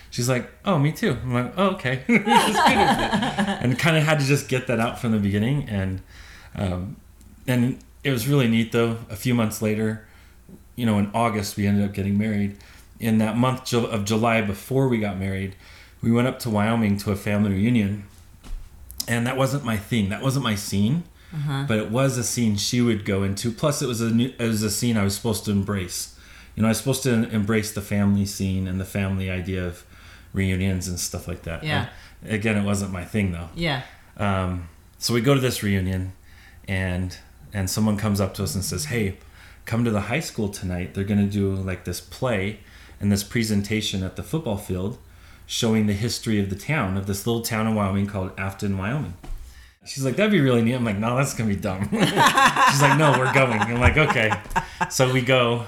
She's like, oh, me too. I'm like, oh, okay. Just good with it. and kind of had to just get that out from the beginning. And, um, and it was really neat though. A few months later, you know, in August, we ended up getting married. In that month of July before we got married, we went up to Wyoming to a family reunion. And that wasn't my thing. That wasn't my scene. But it was a scene she would go into. Plus, it was a new, it was a scene I was supposed to embrace. You know, I was supposed to embrace the family scene and the family idea of reunions and stuff like that. Yeah. And again, it wasn't my thing though. yeah. Um, so we go to this reunion, and and someone comes up to us and says, "Hey, come to the high school tonight. They're gonna do like this play and this presentation at the football field, showing the history of the town of this little town in Wyoming called Afton, Wyoming." She's like, "That'd be really neat." I'm like, "No, that's gonna be dumb." [laughs] She's like, "No, we're going." I'm like, "Okay." So we go,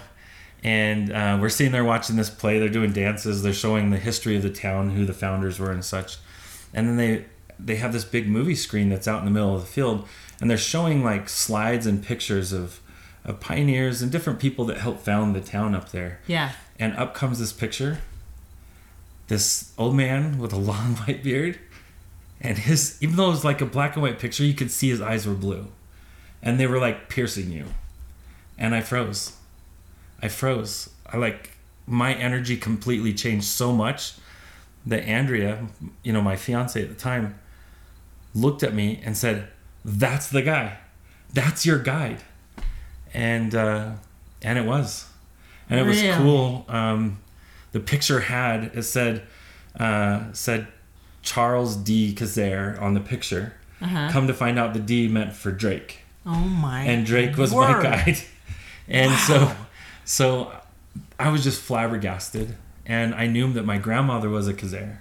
and uh, we're sitting there watching this play. They're doing dances. They're showing the history of the town, who the founders were, and such. And then they they have this big movie screen that's out in the middle of the field, and they're showing like slides and pictures of of pioneers and different people that helped found the town up there. Yeah. And up comes this picture. This old man with a [laughs] long white beard, and his even though it was like a black and white picture, you could see his eyes were blue, and they were like piercing you. And I froze. I froze. I like my energy completely changed so much that Andrea, you know, my fiance at the time, looked at me and said, "That's the guy. That's your guide." And uh, and it was, and it was Really? cool. Um, the picture had it said uh, said Charles D. Kazare on the picture. Uh-huh. Come to find out, the D meant for Drake Oh my. and Drake was word. my guide. [laughs] And so, so I was just flabbergasted, and I knew that my grandmother was a Kazare,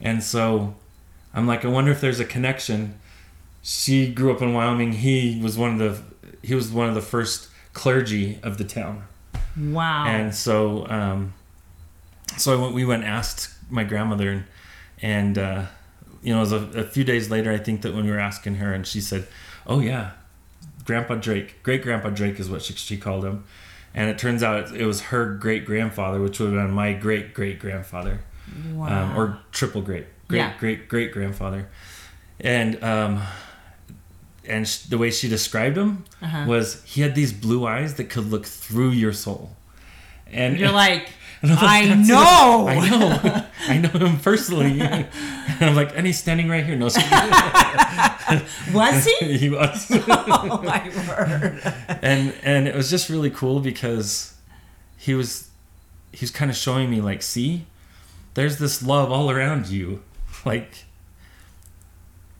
and so I'm like, I wonder if there's a connection. She grew up in Wyoming. He was one of the he was one of the first clergy of the town, Wow. and so um, so I went, we went and asked my grandmother, and, and uh, you know, it was a, a few days later, I think that when we were asking her, and she said, "Oh yeah, Grandpa Drake, great Grandpa Drake is what she, she called him," and it turns out it was her great grandfather, which would have been my great great grandfather, wow. um, or triple great great Yeah. great great grandfather, and um, and sh- the way she described him Uh-huh. was he had these blue eyes that could look through your soul, and You're like, [laughs] and like, I know. I know. I know him personally. [laughs] and I'm like, and he's standing right here. No, [laughs] was he? he was. oh my word. and and it was just really cool because he was he was kind of showing me like, see, there's this love all around you, like.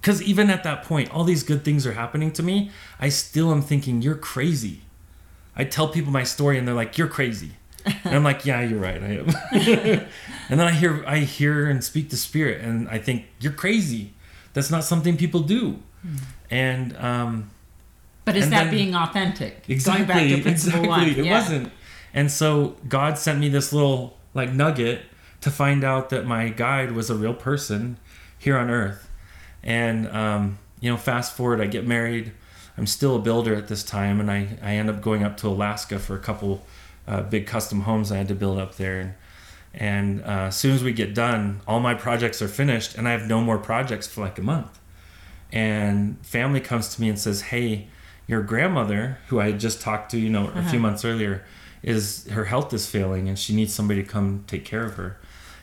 Because even at that point, all these good things are happening to me. I still am thinking, you're crazy. I tell people my story and they're like, you're crazy. And I'm like, yeah, you're right, I am. [laughs] and then I hear I hear and speak to spirit and I think, you're crazy. That's not something people do. And um But is that then- being authentic? exactly, Going back to principle exactly. one. It yeah. wasn't. And so God sent me this little like nugget to find out that my guide was a real person here on earth. And um, you know, fast forward, I get married. I'm still a builder at this time, and I, I end up going up to Alaska for a couple uh, big custom homes I had to build up there. And, and uh, as soon as we get done, all my projects are finished, and I have no more projects for like a month. And family comes to me and says, "Hey, your grandmother, who I had just talked to, you know, a few months earlier, is her health is failing, and she needs somebody to come take care of her."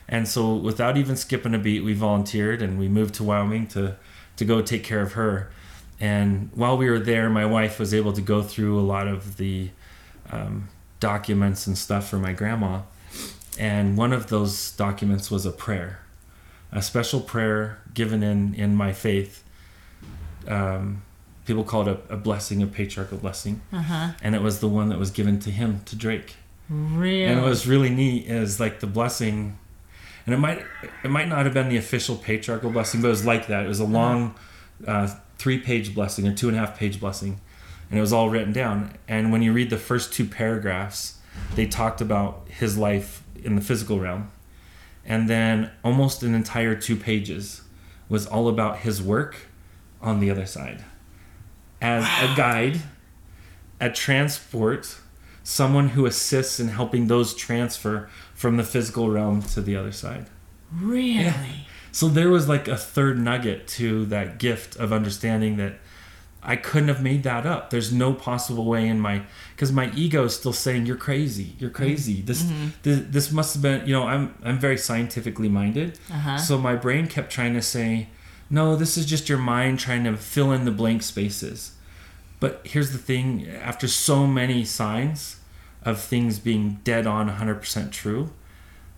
And so, without even skipping a beat, we volunteered and we moved to Wyoming to to go take care of her. And while we were there, my wife was able to go through a lot of the um, documents and stuff for my grandma. And one of those documents was a prayer, a special prayer given in in my faith. Um, people call it a, a blessing, a patriarchal blessing, Uh-huh. and it was the one that was given to him to Drake Really? and it was really neat is like the blessing and it might it might not have been the official patriarchal blessing but it was like that it was a long uh, three page blessing or two and a half page blessing and it was all written down. And when you read the first two paragraphs, they talked about his life in the physical realm. And then almost an entire two pages was all about his work on the other side. As a guide, a transport, someone who assists in helping those transfer from the physical realm to the other side. Really? So there was like a third nugget to that gift of understanding that I couldn't have made that up. There's no possible way in my because my ego is still saying you're crazy. You're crazy. This, this this must have been you know I'm I'm very scientifically minded. Uh-huh. So my brain kept trying to say, no, this is just your mind trying to fill in the blank spaces. But here's the thing: after so many signs of things being dead on 100% true,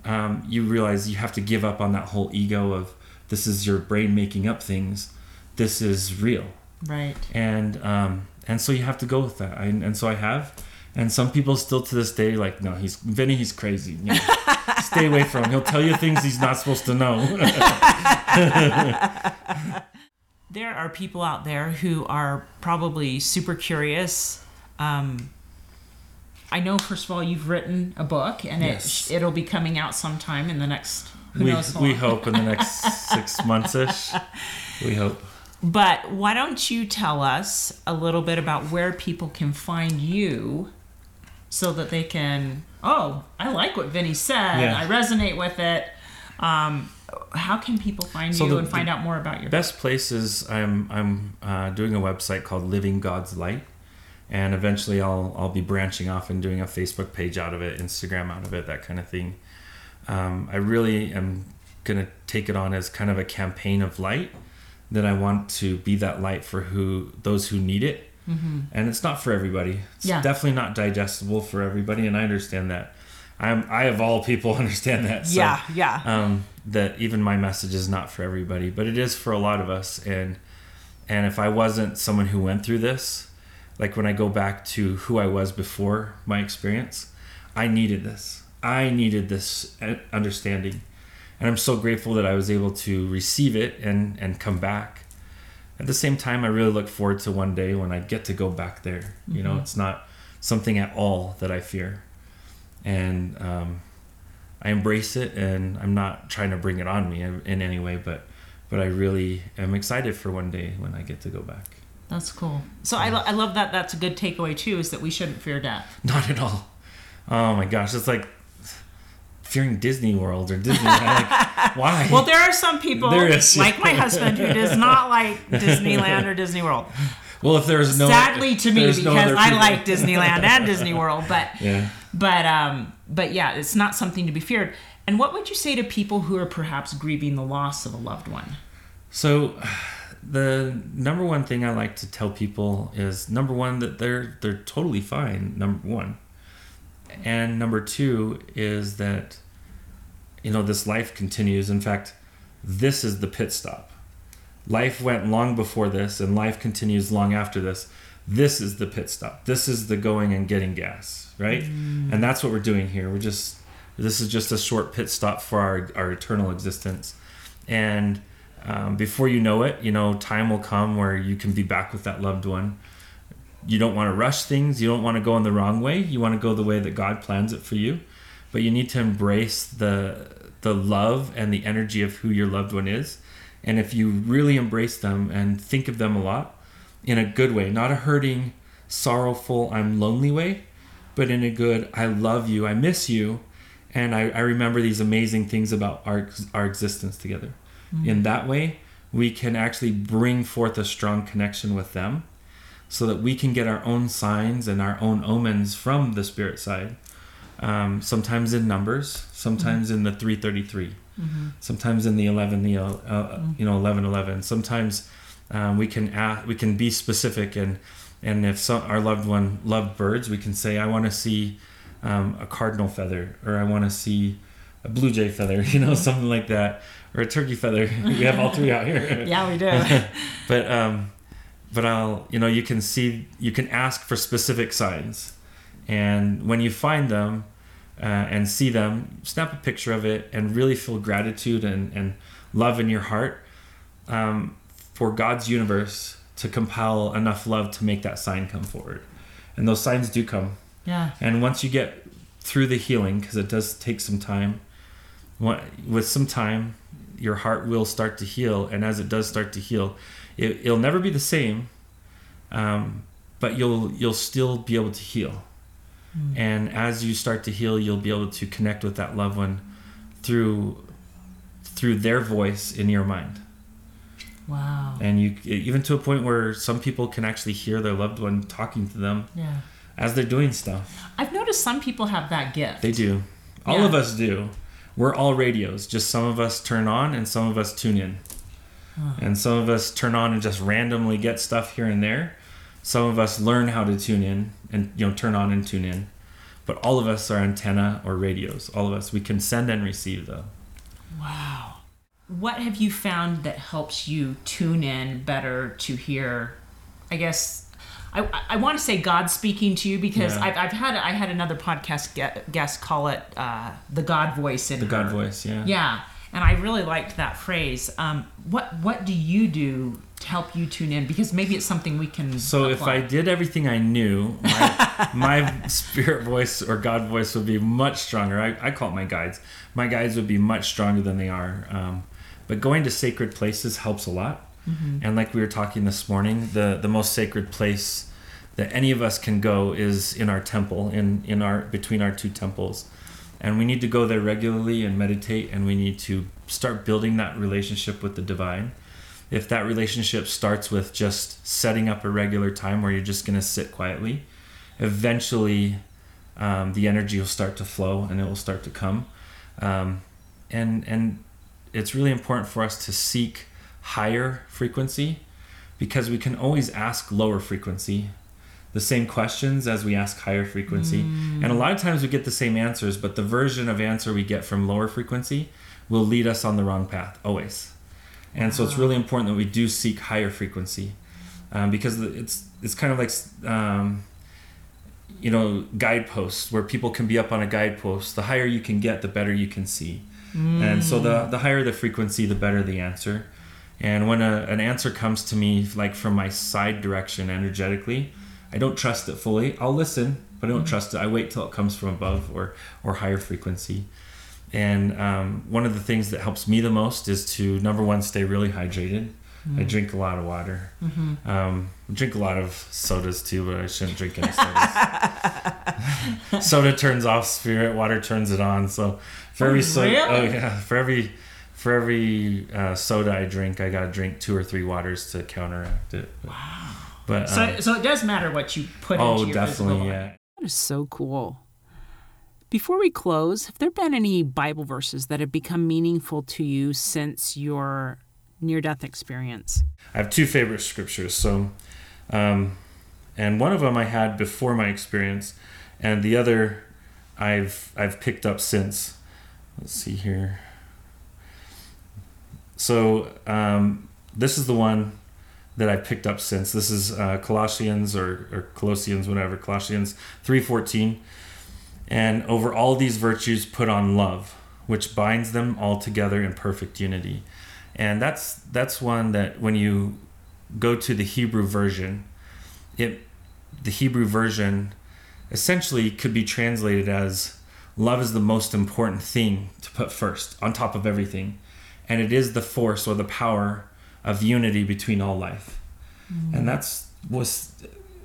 um, you realize you have to give up on that whole ego of this is your brain making up things. This is real Right. and um, and so you have to go with that. I, and so I have, and some people still to this day like, no, he's Vinny, he's crazy. You know, [laughs] stay away from him. He'll tell you things he's not supposed to know. [laughs] There are people out there who are probably super curious. Um, I know, first of all, you've written a book, and Yes. it it'll be coming out sometime in the next we we hope in the next six [laughs] months ish. We hope. But why don't you tell us a little bit about where people can find you so that they can, oh, I like what Vinny said. Yeah. I resonate with it. Um, how can people find So you the- and find out more about your Best place is I'm I'm uh, doing a website called Living God's Light, and eventually I'll I'll be branching off and doing a Facebook page out of it, Instagram out of it, that kind of thing. Um, I really am gonna take it on as kind of a campaign of light that I want to be that light for who those who need it, and it's not for everybody. It's Yeah. definitely not digestible for everybody, and I understand that. I'm I of all people [laughs] understand that. So Yeah, yeah. um, that even my message is not for everybody, but it is for a lot of us. And and if I wasn't someone who went through this, like when I go back to who I was before my experience, I needed this. I needed this uh, understanding, and I'm so grateful that I was able to receive it and and come back. At the same time, I really look forward to one day when I get to go back there. You know, it's not something at all that I fear, and um, I embrace it, and I'm not trying to bring it on me in, in any way, but but I really am excited for one day when I get to go back. That's cool. So I, lo- I love that. That's a good takeaway too. Is that we shouldn't fear death. [laughs] Not at all. Oh my gosh, it's like fearing Disney World or Disneyland. like, [laughs] why? Well, there are some people There is. like my husband who does not like [laughs] Disneyland or Disney World. well, if there's no Sadly to me, because no I like Disneyland and Disney World, but Yeah. but um but yeah, it's not something to be feared. And what would you say to people who are perhaps grieving the loss of a loved one? So, the number one thing I like to tell people is number one that they're they're totally fine. Number one, and number two is that you know this life continues. In fact, this is the pit stop. Life went long before this, and life continues long after this. This is the pit stop. This is the going and getting gas, right? Mm. And that's what we're doing here. We're just this is just a short pit stop for our our eternal existence, and um, before you know it, you know, time will come where you can be back with that loved one. You don't want to rush things. You don't want to go in the wrong way. You want to go the way that God plans it for you. But you need to embrace the the love and the energy of who your loved one is. And if you really embrace them and think of them a lot in a good way, not a hurting, sorrowful, I'm lonely way, but in a good, I love you, I miss you, and I, I remember these amazing things about our our existence together. In that way, we can actually bring forth a strong connection with them so that we can get our own signs and our own omens from the spirit side. Um, sometimes in numbers, sometimes in the 333, sometimes in the 11, the, uh, uh, you know, 11, 11. Sometimes um, we can ask, we can be specific and, and if some, our loved one loved birds, we can say, I want to see um, a cardinal feather, or I want to see a blue jay feather, [laughs] you know, something like that, or a turkey feather. [laughs] we have all three out here. [laughs] Yeah, we do. [laughs] but um, but I'll you know you can see you can ask for specific signs, and when you find them uh, and see them, snap a picture of it and really feel gratitude and and love in your heart um, for God's universe to compile enough love to make that sign come forward. And those signs do come. Yeah. And once you get through the healing, because it does take some time, with some time, your heart will start to heal. And as it does start to heal, it, it'll never be the same, um, but you'll you'll still be able to heal. And as you start to heal, you'll be able to connect with that loved one through through their voice in your mind Wow. and you even to a point where some people can actually hear their loved one talking to them Yeah. as they're doing stuff I've noticed some people have that gift. they do all Yeah. of us do we're all radios. Just some of us turn on and some of us tune in. And some of us turn on and just randomly get stuff here and there. Some of us learn how to tune in and you know turn on and tune in. But all of us are antenna or radios. All of us. We can send and receive though. Wow. What have you found that helps you tune in better to hear? I guess I, I want to say God speaking to you because Yeah. I've, I've had I had another podcast ge- guest call it uh, the God voice in the god voice yeah Yeah, and I really liked that phrase. Um, what what do you do to help you tune in? Because maybe it's something we can. So if. I did everything I knew, my, [laughs] my spirit voice or God voice would be much stronger. I, I call it my guides. My guides would be much stronger than they are. Um, but going to sacred places helps a lot. And like we were talking this morning, the, the most sacred place that any of us can go is in our temple, in, in our between our two temples. And we need to go there regularly and meditate, and we need to start building that relationship with the divine if that relationship starts with just setting up a regular time where you're just going to sit quietly, eventually um, the energy will start to flow and it will start to come. Um, and and it's really important for us to seek higher frequency because we can always ask lower frequency the same questions as we ask higher frequency. And a lot of times we get the same answers, but the version of answer we get from lower frequency will lead us on the wrong path always. And so it's really important that we do seek higher frequency um, because it's it's kind of like um, you know guideposts where people can be up on a guidepost. The higher you can get, the better you can see. And so the the higher the frequency, the better the answer. And when a, an answer comes to me like from my side direction energetically, I don't trust it fully. I'll listen, but I don't trust it. I wait till it comes from above or or higher frequency. And um, one of the things that helps me the most is to number one stay really hydrated. I drink a lot of water. Um, I drink a lot of sodas too, but I shouldn't drink any sodas. [laughs] Soda turns off spirit, water turns it on. So for every soda, Really? oh yeah, for every for every uh, soda I drink, I gotta drink two or three waters to counteract it. Wow. But so um, so it does matter what you put oh, into your physical definitely, life. yeah. That is so cool. Before we close, have there been any Bible verses that have become meaningful to you since your near death experience? I have two favorite scriptures. So, um, and one of them I had before my experience, and the other I've I've picked up since. Let's see here. So um, this is the one that I picked up since. This is uh, Colossians or, or Colossians, whatever. Colossians three fourteen, and over all these virtues put on love, which binds them all together in perfect unity and that's that's one that when you go to the Hebrew version, it the Hebrew version essentially could be translated as love is the most important thing to put first on top of everything, and it is the force or the power of unity between all life, and that's was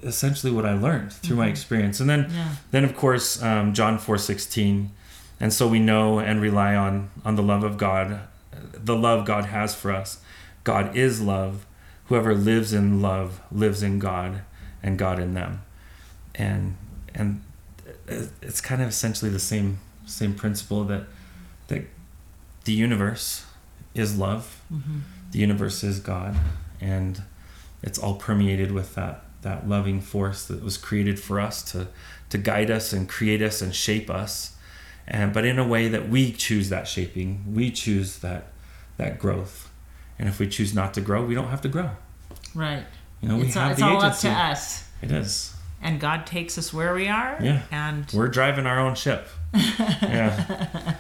essentially what I learned through my experience, and then Yeah. then of course um, John four sixteen, and so we know and rely on on the love of God, the love God has for us. God is love. Whoever lives in love lives in God, and God in them, and and it's kind of essentially the same same principle that that the universe is love, mm-hmm. the universe is God, and it's all permeated with that that loving force that was created for us to to guide us and create us and shape us and but in a way that we choose that shaping we choose that that growth and if we choose not to grow we don't have to grow Right. you know we it's have it's the all agency up to us. it is And God takes us where we are. Yeah. And we're driving our own ship [laughs] yeah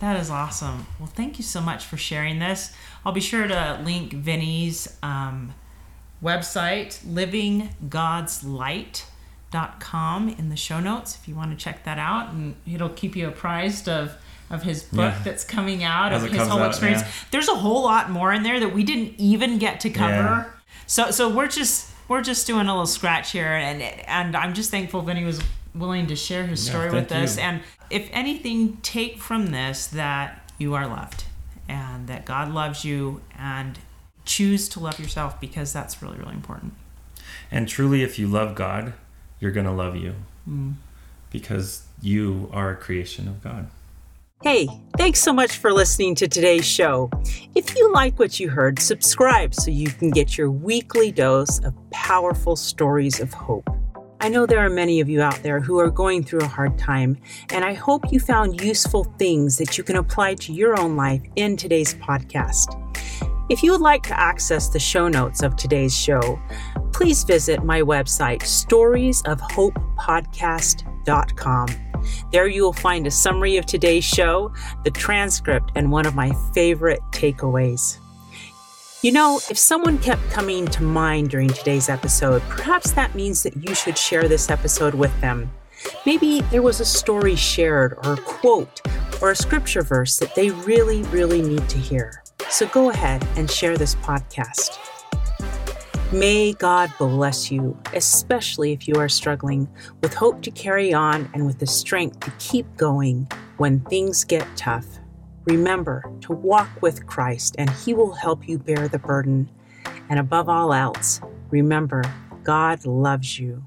That is awesome. Well, thank you so much for sharing this. I'll be sure to link Vinny's um, website, livinggodslight.com, in the show notes if you want to check that out. And it'll keep you apprised of of his book Yeah. that's coming out As of his whole out, experience. yeah. There's a whole lot more in there that we didn't even get to cover. Yeah. So so we're just we're just doing a little scratch here and and I'm just thankful Vinny was willing to share his Yeah, story with thank us and if anything take from this that you are loved and that God loves you and choose to love yourself because that's really really important. And truly, if you love God, you're going to love you mm. because you are a creation of God. Hey, thanks so much for listening to today's show. If you like what you heard, subscribe so you can get your weekly dose of powerful stories of hope. I know there are many of you out there who are going through a hard time, and I hope you found useful things that you can apply to your own life in today's podcast. If you would like to access the show notes of today's show, please visit my website, storiesofhopepodcast.com. There you will find a summary of today's show, the transcript, and one of my favorite takeaways. You know, if someone kept coming to mind during today's episode, perhaps that means that you should share this episode with them. Maybe there was a story shared, or a quote, or a scripture verse that they really, really need to hear. So go ahead and share this podcast. May God bless you, especially if you are struggling with hope to carry on and with the strength to keep going when things get tough. Remember to walk with Christ, and He will help you bear the burden. And above all else, remember, God loves you.